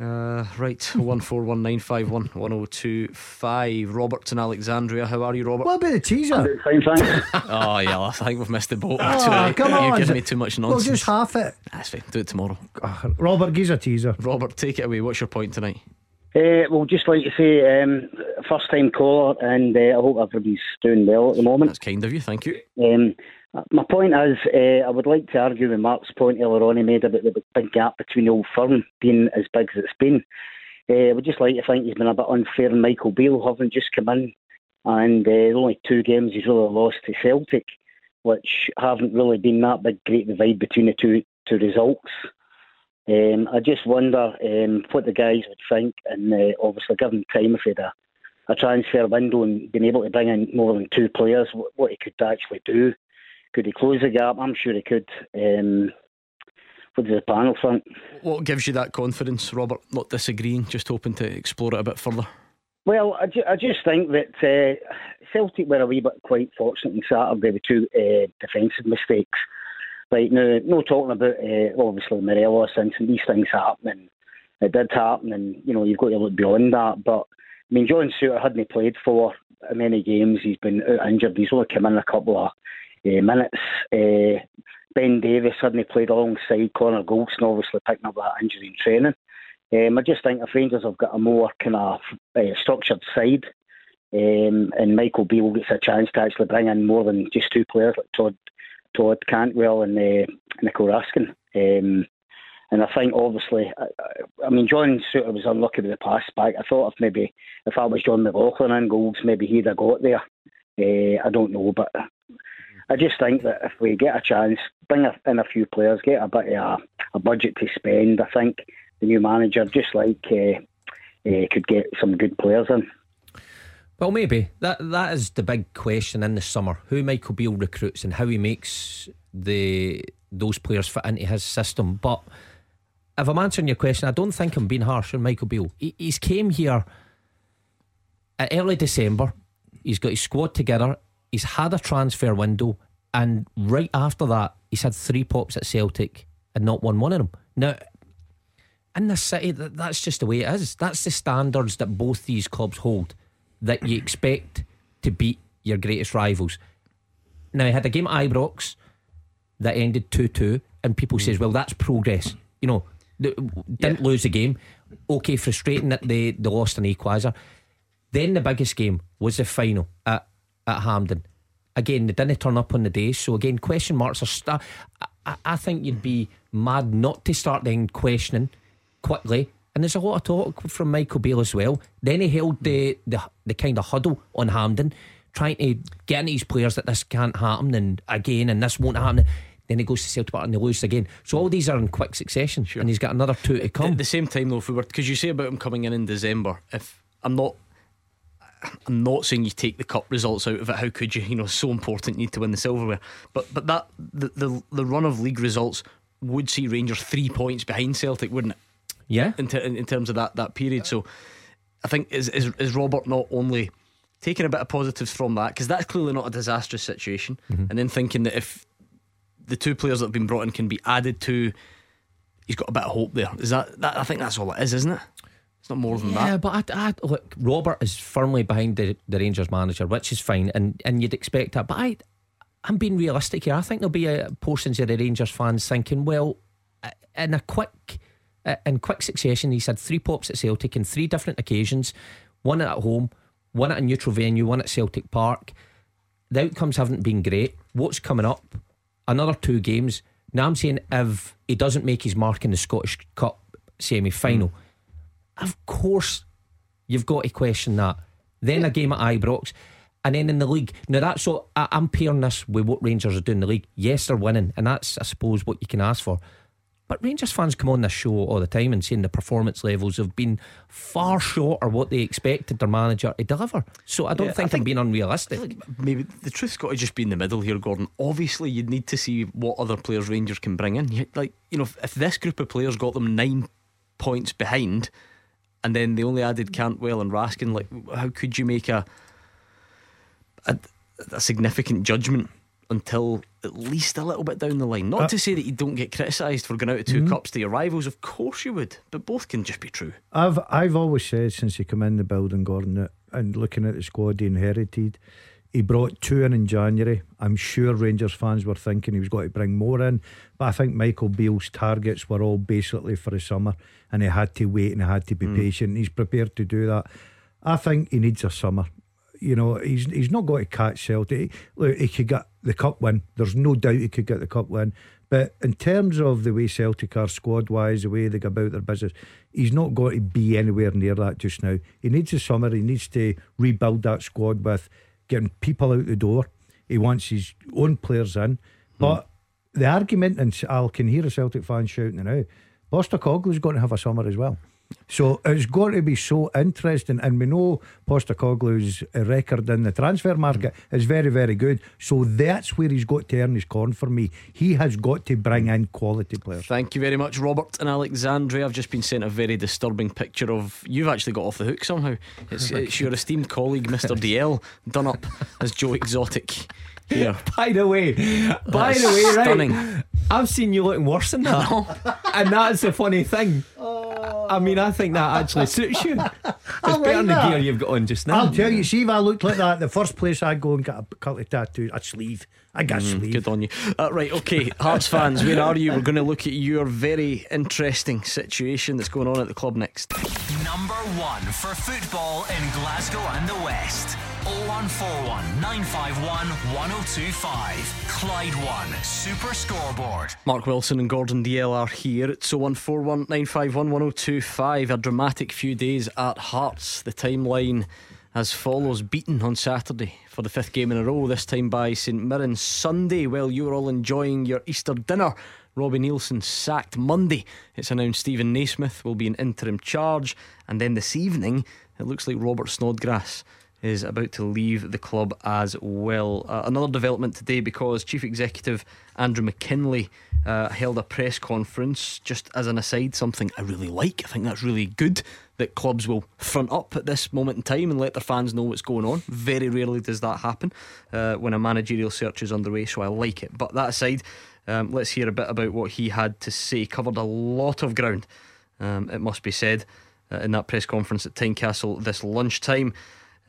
Speaker 1: Uh, right, one four one nine five one one zero two five. Robert's in Alexandria. How are you, Robert?
Speaker 3: What about the teaser?
Speaker 15: Fine, thanks.
Speaker 1: oh yeah, I think we've missed the boat.
Speaker 3: Oh,
Speaker 1: tonight.
Speaker 3: come
Speaker 1: You've
Speaker 3: on.
Speaker 1: given me too much nonsense
Speaker 3: Well,
Speaker 1: nonsense.
Speaker 3: just half it.
Speaker 1: That's fine. Do it tomorrow.
Speaker 3: Ah, Robert, give us a teaser.
Speaker 1: Robert, take it away. What's your point tonight?
Speaker 16: Uh, well, just like to say, um, first time caller, and uh, I hope everybody's doing well at the moment.
Speaker 1: That's kind of you. Thank you.
Speaker 16: Um, my point is, uh, I would like to argue with Mark's point earlier on he made about the big gap between the old firm being as big as it's been. Uh, I would just like to think he's been a bit unfair Michael Beale having just come in, and uh, only two games he's really lost to Celtic, which haven't really been that big great divide between the two two results. Um, I just wonder um, what the guys would think, and uh, obviously given time if he had a, a transfer window and been able to bring in more than two players, what, what he could actually do. Could he close the gap? I'm sure he could. Um, what does the panel think?
Speaker 1: What gives you that confidence, Robert? Not disagreeing, just hoping to explore it a bit further.
Speaker 16: Well, I, ju- I just think that uh, Celtic were a wee bit quite fortunate on Saturday with two uh, defensive mistakes. Like, no, no talking about uh, obviously Morelos and these things happen, and it did happen, and you know you've got to look beyond that. But I mean, John Souttar hadn't played for many games. He's been injured. He's only come in a couple of uh, minutes. Uh, ben Davies hadn't played alongside Connor Goldson, obviously picking up that injury in training. Um, I just think if Rangers have got a more kind of structured side, um, and Michael Beale gets a chance to actually bring in more than just two players like Todd Todd Cantwell and uh, Nico Raskin. Um, and I think obviously, I, I- I mean, John Souttar was unlucky with the pass back. I thought if maybe if I was Jon McLaughlin in goals, maybe he'd have got there. Uh, I don't know, but I just think that if we get a chance, bring in a few players, get a bit of a, a budget to spend, I think the new manager, just like uh, uh, could get some good players in.
Speaker 2: Well, maybe that that is the big question in the summer: who Michael Beale recruits and how he makes the those players fit into his system. But if I'm answering your question, I don't think I'm being harsh on Michael Beale. He, he's came here at early December. He's got his squad together. He's had a transfer window, and right after that, he's had three pops at Celtic and not won one of them. Now, in the city, that, that's just the way it is. That's the standards that both these clubs hold that you expect to beat your greatest rivals. Now, he had a game at Ibrox that ended 2 2, and people says, well, that's progress. You know, didn't lose the game. Okay, frustrating that they, they lost an equaliser. Then the biggest game was the final at, at Hampden. Again, they didn't turn up on the day, so again, question marks are. St- I, I- think you'd be mad not to start then questioning quickly. And there's a lot of talk from Michael Beale as well. Then he held the, the the kind of huddle on Hampden, trying to get into his players that this can't happen and again and this won't happen. Then he goes to Celtic Park and they lose again. So all these are in quick succession, and he's got another two to come.
Speaker 1: At the same time, though, if we were because you say about him coming in in December, if I'm not, I'm not saying you take the cup results out of it. How could you? You know, so important. You need to win the silverware. But but that the the, the run of league results would see Rangers three points behind Celtic, wouldn't it?
Speaker 2: Yeah.
Speaker 1: In, ter- in, terms of that that period, so I think is is, is Robert not only taking a bit of positives from that because that's clearly not a disastrous situation, mm-hmm. and then thinking that if the two players that have been brought in can be added to, he's got a bit of hope there. Is that, that I think that's all it is, isn't it? Not more than
Speaker 2: Yeah,
Speaker 1: that.
Speaker 2: but I, I, look, Robert is firmly behind the, the Rangers manager, which is fine, and, and you'd expect that. But I, I'm being realistic here. I think there'll be a portions of the Rangers fans thinking, well, uh, in a quick, uh, in quick succession, he's had three pops at Celtic in three different occasions, one at home, one at a neutral venue, one at Celtic Park. The outcomes haven't been great. What's coming up? Another two games. Now I'm saying if he doesn't make his mark in the Scottish Cup semi final. Of course, you've got to question that. Then a game at Ibrox. And then in the league, now that's what I, I'm pairing this with what Rangers are doing in the league. Yes, they're winning, and that's, I suppose, what you can ask for. But Rangers fans come on this show all the time and saying the performance levels have been far short of what they expected their manager to deliver. So I don't
Speaker 1: Yeah,
Speaker 2: think,
Speaker 1: I think-
Speaker 2: I'm being unrealistic.
Speaker 1: Maybe the truth's got to just be in the middle here, Gordon. Obviously, you'd need to see what other players Rangers can bring in. Like, you know, if, if this group of players got them nine points behind and then they only added Cantwell and Raskin, like, how could you make a, a, a significant judgment until at least a little bit down the line? Not
Speaker 3: Uh,
Speaker 1: to say that you don't get criticised for going out of 2 cups to your rivals, of course you would, but both can just be true.
Speaker 3: I've I've always said since you come in the building, Gordon, that, and looking at the squad he inherited, he brought two in in January. I'm sure Rangers fans were thinking he was going to bring more in, but I think Michael Beale's targets were all basically for the summer, and he had to wait and he had to be hmm. patient. He's prepared to do that. I think he needs a summer. You know, he's he's not going to catch Celtic. Look, he could get the cup win. There's no doubt he could get the cup win. But in terms of the way Celtic are squad wise, the way they go about their business, he's not going to be anywhere near that just now. He needs a summer. He needs to rebuild that squad with getting people out the door. He wants his own players in. Hmm. But the argument, and I can hear a Celtic fan shouting now, Postecoglou's going to have a summer as well. So it's going to be so interesting, and we know Postecoglou's uh, record in the transfer market mm. is very, very good. So that's where he's got to earn his corn for me. He has got to bring in quality players.
Speaker 1: Thank you very much, Robert and Alexandria. I've just been sent a very disturbing picture of you've actually got off the hook somehow. It's, it's your esteemed colleague, Mr. Dalziel, done up as Joe Exotic here.
Speaker 2: By the way, by the way, right? I've seen you looking worse than that, and that's the funny thing. I mean, I think that actually suits you. It's
Speaker 3: like
Speaker 2: better than the
Speaker 3: that.
Speaker 2: gear you've got on just now.
Speaker 3: I'll tell you, see if I looked like that, the first place I'd go and get a couple of tattoos, a sleeve. I got a
Speaker 1: Mm,
Speaker 3: sleeve.
Speaker 1: Good on you. Uh, right, okay, Hearts fans, where are you? We're going to look at your very interesting situation that's going on at the club next.
Speaker 8: Number one for football in Glasgow and the West. 0141 951 1025. Clyde One Super Scoreboard.
Speaker 1: Mark Wilson and Gordon Dalziel are here. It's 0141 951 1025. A dramatic few days at Hearts. The timeline as follows beaten on Saturday for the fifth game in a row, this time by St Mirren. Sunday, while you were all enjoying your Easter dinner, Robbie Neilson sacked Monday. It's announced Steven Naismith will be in interim charge. And then this evening, it looks like Robert Snodgrass is about to leave the club as well. Uh, another development today because Chief Executive Andrew McKinlay uh, held a press conference. Just as an aside, something I really like. I think that's really good that clubs will front up at this moment in time and let their fans know what's going on. Very rarely does that happen uh, when a managerial search is underway, so I like it. But that aside, um, let's hear a bit about what he had to say. Covered a lot of ground, um, it must be said, uh, in that press conference at Tynecastle this lunchtime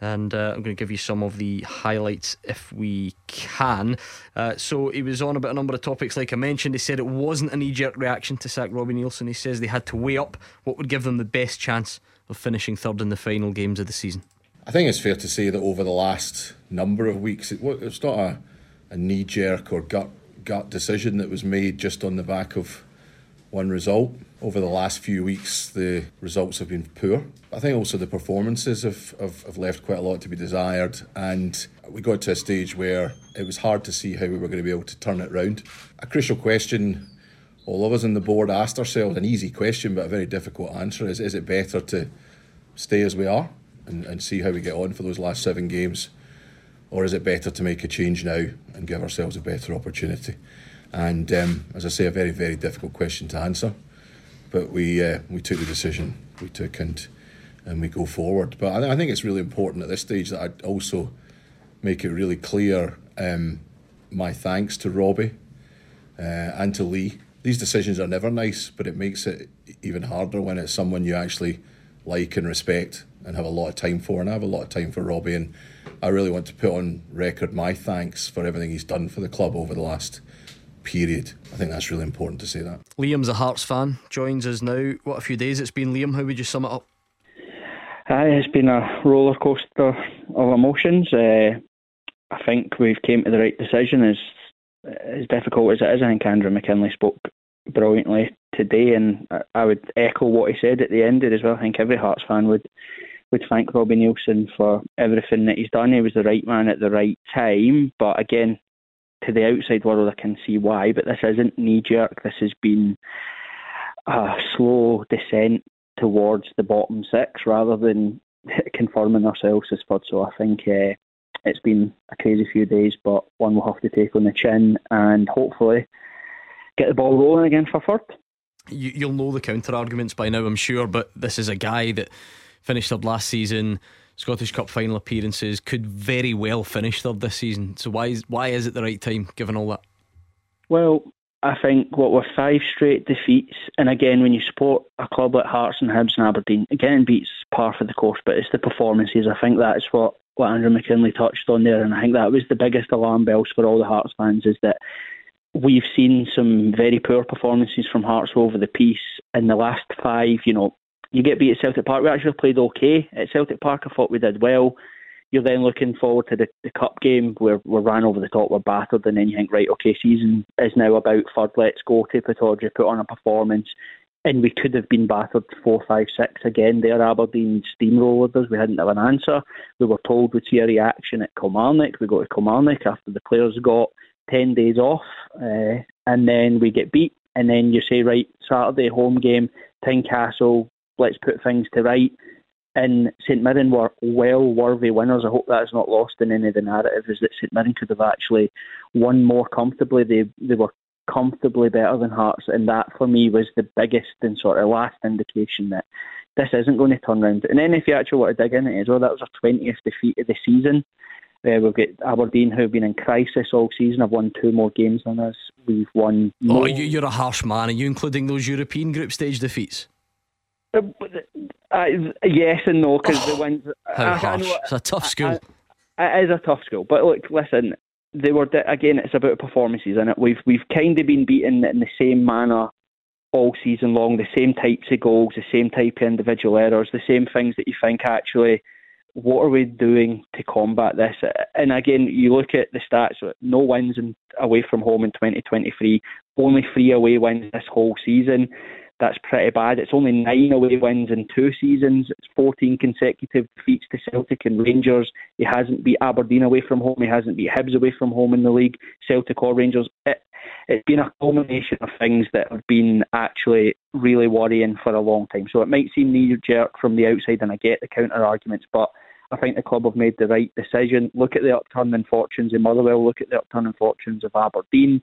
Speaker 1: and uh, I'm going to give you some of the highlights if we can. Uh, so he was on about a number of topics, like I mentioned. He said it wasn't a knee jerk reaction to sack Robbie Neilson. He says they had to weigh up what would give them the best chance of finishing third in the final games of the season.
Speaker 17: I think it's fair to say that over the last number of weeks, it, wa- it's not a, a knee jerk or gut gut decision that was made just on the back of one result. Over the last few weeks, the results have been poor. I think also the performances have, have, have left quite a lot to be desired, and we got to a stage where it was hard to see how we were going to be able to turn it round. A crucial question all of us on the board asked ourselves, an easy question but a very difficult answer, is is it better to stay as we are and, and see how we get on for those last seven games? Or is it better to make a change now and give ourselves a better opportunity? And um, as I say, a very, very difficult question to answer. But we uh, we took the decision we took and and we go forward. But I, th- I think it's really important at this stage that I also make it really clear um, my thanks to Robbie uh, and to Lee. These decisions are never nice, but it makes it even harder when it's someone you actually like and respect and have a lot of time for. And I have a lot of time for Robbie, and I really want to put on record my thanks for everything he's done for the club over the last period. I think that's really important to say that.
Speaker 1: Liam's a Hearts fan, joins us now. What a few days it's been, Liam. How would you sum it up?
Speaker 6: Aye, it's been a roller coaster of emotions. Uh, I think we've came to the right decision. As as difficult as it is, I think Andrew McKinlay spoke brilliantly today, and I, I would echo what he said at the end there as well. I think every Hearts fan would would thank Robbie Neilson for everything that he's done. He was the right man at the right time, but again, to the outside world, I can see why. But this isn't knee jerk. This has been a slow descent towards the bottom six rather than confirming ourselves as third. So I think uh, it's been a crazy few days, but one we'll have to take on the chin and hopefully get the ball rolling again for third.
Speaker 1: You, you'll know the counter arguments by now, I'm sure, but this is a guy that finished up last season. Scottish Cup final appearances could very well finish third this season. So why is why is it the right time given all that?
Speaker 6: Well, I think what were five straight defeats, and again, when you support a club like Hearts and Hibs and Aberdeen, getting beats par for the course, but it's the performances. I think that's what what Andrew McKinlay touched on there, and I think that was the biggest alarm bells for all the Hearts fans is that we've seen some very poor performances from Hearts over the piece in the last five. You know, you get beat at Celtic Park. We actually played okay at Celtic Park. I thought we did well. You're then looking forward to the, the cup game where we ran over the top, we're battered, and then you think, right, okay, season is now about third. Let's go. Pittodrie put on a performance, and we could have been battered four, five, six again. There, Aberdeen steamrolled us. We hadn't have an answer. We were told we'd see a reaction at Kilmarnock. We go to Kilmarnock after the players got ten days off, uh, and then we get beat. And then you say, right, Saturday home game, Tynecastle, let's put things to right. And St Mirren were well worthy winners. I hope that's not lost in any of the narrative. Is that St Mirren could have actually won more comfortably. They they were comfortably better than Hearts, and that for me was the biggest and sort of last indication that this isn't going to turn around. And then if you actually want to dig in it as well, that was our twentieth defeat of the season. Uh, we've got Aberdeen who have been in crisis all season. Have won two more games than us. We've won.
Speaker 1: Oh, you're a harsh man. Are you including those European group stage defeats?
Speaker 6: Uh, uh, yes and no, because
Speaker 1: oh,
Speaker 6: the wins.
Speaker 1: How I, harsh. I it's a tough school.
Speaker 6: it is a tough school, but look, listen. They were again. It's about performances, and we've we've kind of been beaten in the same manner all season long. The same types of goals, the same type of individual errors, the same things that you think actually. What are we doing to combat this? And again, you look at the stats. No wins in, away from home in 2023. Only three away wins this whole season that's pretty bad. It's only nine away wins in two seasons. It's 14 consecutive defeats to Celtic and Rangers. He hasn't beat Aberdeen away from home. He hasn't beat Hibs away from home in the league, Celtic or Rangers. It, it's been a culmination of things that have been actually really worrying for a long time. So it might seem knee jerk from the outside, and I get the counter arguments, but I think the club have made the right decision. Look at the upturning fortunes in Motherwell. Look at the upturning fortunes of Aberdeen.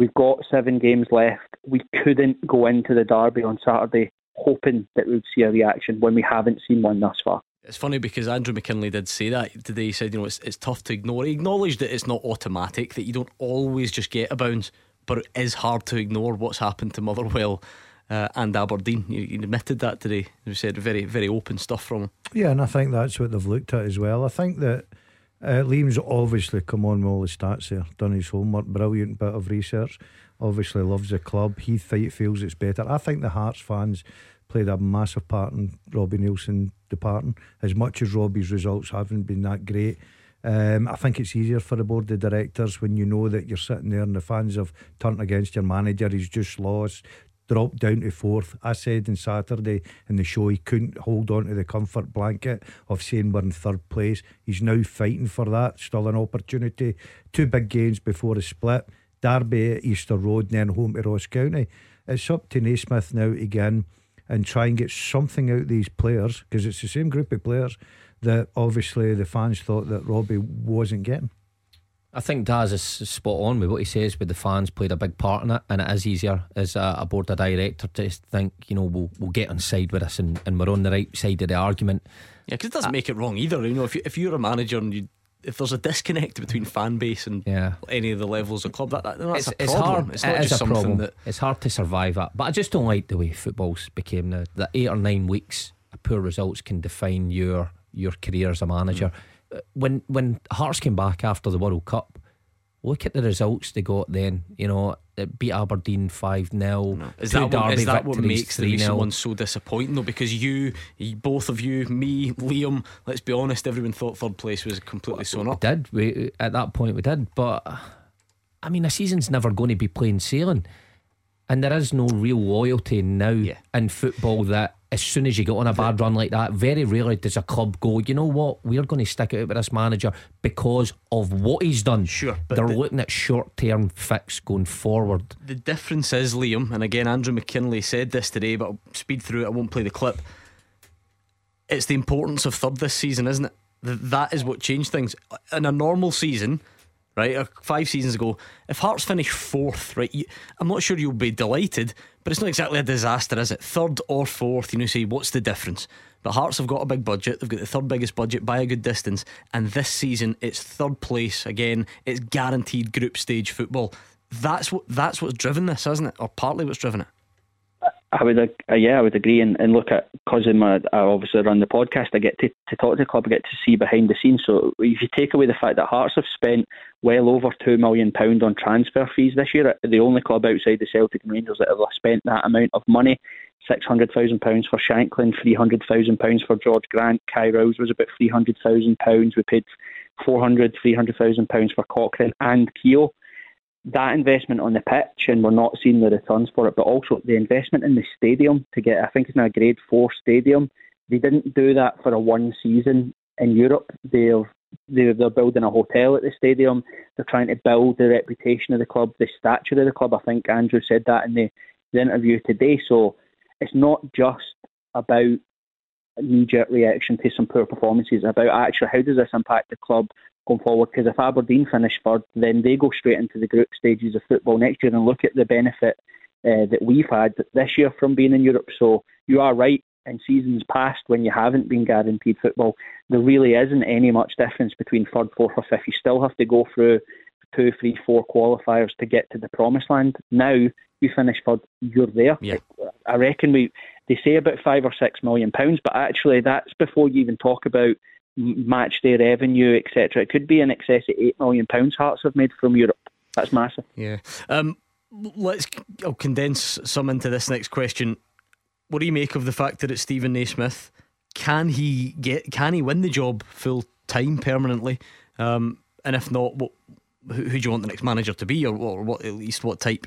Speaker 6: We've got seven games left. We couldn't go into the derby on Saturday hoping that we'd see a reaction when we haven't seen one thus far.
Speaker 1: It's funny because Andrew McKinlay did say that today. He said, you know, it's, it's tough to ignore. He acknowledged that it's not automatic, that you don't always just get a bounce, but it is hard to ignore what's happened to Motherwell uh, and Aberdeen. He, he admitted that today. He said very, very open stuff from him.
Speaker 3: Yeah, and I think that's what they've looked at as well. I think that uh, Liam's obviously come on with all the stats there, done his homework, brilliant bit of research. Obviously loves the club. He th- feels it's better. I think the Hearts fans played a massive part in Robbie Neilson departing. As much as Robbie's results haven't been that great, um, I think it's easier for the board of directors when you know that you're sitting there and the fans have turned against your manager. He's just lost dropped down to fourth. I said on Saturday in the show he couldn't hold on to the comfort blanket of saying we're in third place. He's now fighting for that, still an opportunity. Two big games before the split. Derby Easter Road and then home to Ross County. It's up to Naismith now again and try and get something out of these players because it's the same group of players that obviously the fans thought that Robbie wasn't getting.
Speaker 2: I think Daz is spot on with what he says. With the fans played a big part in it, and it is easier as a, a board of director to think, you know, we'll we'll get on side with us, and, and we're on the right side of the argument.
Speaker 1: Yeah, because it doesn't uh, make it wrong either. You know, if you, if you're a manager and you if there's a disconnect between fan base and yeah. any of the levels of club, that, that that's it's, a problem. It's, hard. it's not it just something problem. that
Speaker 2: it's hard to survive that. But I just don't like the way football's became now. That eight or nine weeks of poor results can define your your career as a manager. Mm when when Hearts came back after the World Cup, look at the results they got then. You know, it beat Aberdeen 5 0.
Speaker 1: Is that, what, is that what makes the recent one so disappointing, though? Because you, both of you, me, Liam, let's be honest, everyone thought third place was completely sewn up.
Speaker 2: We did. We, at that point, we did. But, I mean, a season's never going to be plain sailing. And there is no real loyalty now
Speaker 1: Yeah.
Speaker 2: in football that as soon as you get on a bad run like that, very rarely does a club go, you know what, we're going to stick it out with this manager because of what he's done.
Speaker 1: Sure, but
Speaker 2: They're
Speaker 1: the-
Speaker 2: looking at short term fix going forward.
Speaker 1: The difference is, Liam, and again, Andrew McKinlay said this today, but I'll speed through it. I won't play the clip. It's the importance of third this season, isn't it? That is what changed things. In a normal season, right, uh, five seasons ago, if Hearts finish fourth, right, I'm not sure you'll be delighted, but it's not exactly a disaster, is it? Third or fourth, you know, say, what's the difference? But Hearts have got a big budget. They've got the third biggest budget by a good distance. And this season, it's third place again. It's guaranteed group stage football. That's what that's what's driven this, isn't it? Or partly what's driven it.
Speaker 6: I would, uh, yeah, I would agree, and, and look at because of my, I obviously run the podcast. I get to, to talk to the club, I get to see behind the scenes. So if you take away the fact that Hearts have spent well over two million pound on transfer fees this year, the only club outside the Celtic and Rangers that have spent that amount of money, six hundred thousand pounds for Shankland, three hundred thousand pounds for Jorge Grant, Kye Rowles was about three hundred thousand pounds. We paid 400, 300,000 pounds for Cochrane and Keogh that investment on the pitch, and we're not seeing the returns for it, but also the investment in the stadium to get, I think it's now a grade four stadium. They didn't do that for a one season in Europe. They're, they're, building a hotel at the stadium. They're trying to build the reputation of the club, the stature of the club. I think Andrew said that in the, the interview today. So it's not just about knee jerk reaction to some poor performances, about actually how does this impact the club going forward? Because if Aberdeen finish third, then they go straight into the group stages of football next year and look at the benefit uh, that we've had this year from being in Europe. So you are right. In seasons past, when you haven't been guaranteed football, there really isn't any much difference between third, fourth, or fifth. You still have to go through two, three, four qualifiers to get to the promised land. Now you finish third, you're there.
Speaker 1: Yeah.
Speaker 6: I reckon we they say about five or six million pounds, but actually that's before you even talk about match day revenue, etc. It could be in excess of eight million pounds Hearts have made from Europe. That's massive.
Speaker 1: Yeah. Um, let's. I'll condense some into this next question. What do you make of the fact that it's Steven Naismith? Can he get? Can he win the job full time permanently? Um, and if not, what? Who, who do you want the next manager to be, or, or what? At least what type?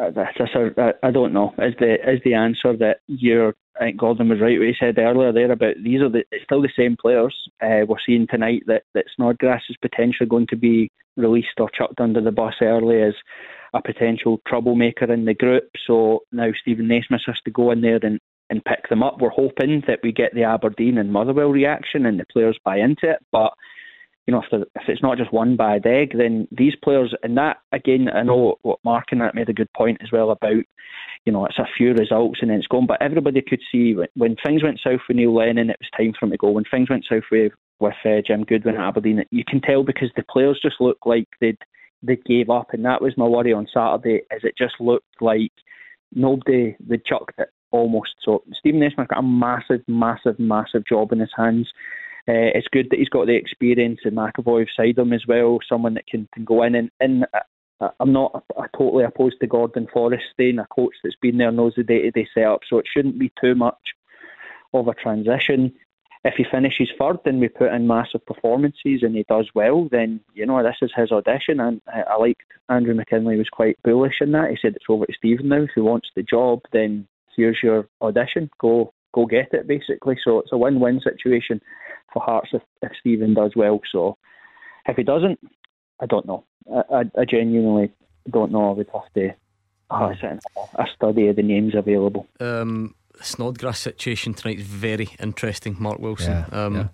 Speaker 6: Uh, that's a, I don't know. Is the is the answer that you're? I think Gordon was right. What he said earlier there about these are the it's still the same players. Uh, we're seeing tonight that that Snodgrass is potentially going to be released or chucked under the bus early as a potential troublemaker in the group. So now Steven Naismith has to go in there and and pick them up. We're hoping that we get the Aberdeen and Motherwell reaction and the players buy into it, but you know, if, if it's not just one bad egg, then these players, and that again, I know what Mark and that made a good point as well about, you know, it's a few results and then it's gone. But everybody could see when, when things went south with Neil Lennon, it was time for him to go. When things went south with with uh, Jim Goodwin at Aberdeen, you can tell because the players just looked like they'd they gave up, and that was my worry on Saturday. Is it just looked like nobody they chucked it almost. So Steven Naismith got a massive, massive, massive job in his hands. Uh, it's good that he's got the experience in McAvoy beside him as well, someone that can, can go in and, I'm not totally opposed to Gordon Forrest staying, a coach that's been there, knows the day to day setup, so it shouldn't be too much of a transition. If he finishes third and we put in massive performances and he does well, then you know this is his audition. And I, I liked Andrew McKinlay was quite bullish in that. He said it's over to Steven now. If he wants the job, then here's your audition. Go go get it basically. So it's a win win situation for Hearts if, if Steven does well. So if he doesn't, I don't know. I, I, I genuinely don't know. I would have to oh, sit in a study of the names available.
Speaker 1: Um, Snodgrass situation tonight is very interesting. Mark Wilson.
Speaker 2: Yeah,
Speaker 1: um,
Speaker 2: yeah.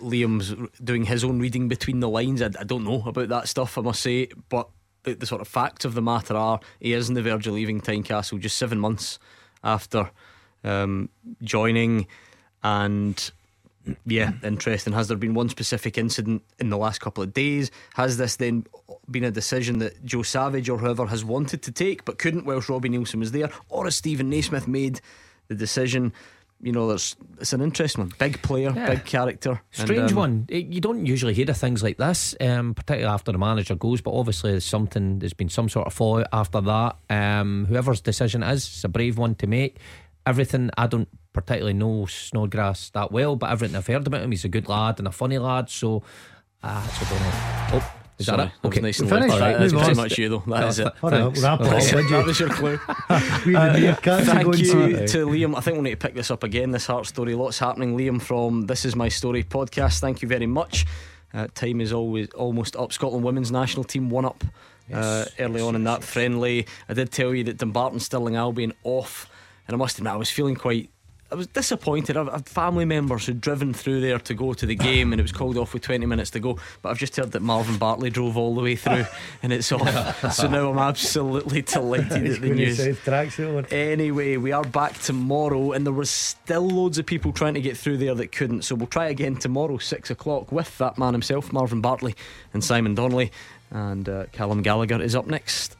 Speaker 1: Liam's doing his own reading between the lines. I, I don't know about that stuff, I must say, but the, the sort of facts of the matter are he is on the verge of leaving Tynecastle just seven months after um, joining, and yeah, interesting. Has there been one specific incident in the last couple of days? Has this then been a decision that Joe Savage or whoever has wanted to take but couldn't whilst Robbie Neilson was there? Or has Steven Naismith made the decision? You know, there's it's an interesting one. Big player,
Speaker 2: Yeah.
Speaker 1: big character. and,
Speaker 2: Strange
Speaker 1: um,
Speaker 2: one. It- you don't usually hear of things like this, um, particularly after the manager goes. But obviously, there's something. There's been some sort of fallout after that. Um, whoever's decision it is, it's a brave one to make. Everything I don't particularly know Snodgrass that well, but everything I've heard about him, he's a good lad and a funny lad. So, uh, so I don't know. Oh, Is
Speaker 1: Sorry,
Speaker 2: that it?
Speaker 1: that was
Speaker 2: Okay,
Speaker 1: nice and
Speaker 2: Finished.
Speaker 1: light. That
Speaker 2: Right,
Speaker 1: is
Speaker 2: move
Speaker 1: pretty
Speaker 2: on.
Speaker 1: much you, though. That
Speaker 2: No,
Speaker 1: is it.
Speaker 2: th- Hurry up,
Speaker 3: wrap up,
Speaker 1: That was your clue.
Speaker 3: We the meerkats
Speaker 1: Thank you
Speaker 3: to-
Speaker 1: to Liam. I think we'll need to pick this up again. This heart story, lots happening. Liam from This Is My Story podcast. Thank you very much. Uh, time is always almost up. Scotland women's national team one up uh, early on in that friendly. I did tell you that Dumbarton Stirling Albion off, and I must admit I was feeling quite. I was disappointed. I've had family members who'd driven through there to go to the game, and it was called off with 20 minutes to go. But I've just heard that Marvin Bartley drove all the way through, and it's off. so now I'm absolutely delighted at the news.
Speaker 3: South tracksuit on.
Speaker 1: Anyway, we are back tomorrow, and there was still loads of people trying to get through there that couldn't. So we'll try again tomorrow, six o'clock, with that man himself, Marvin Bartley, and Simon Donnelly, and uh, Callum Gallagher is up next.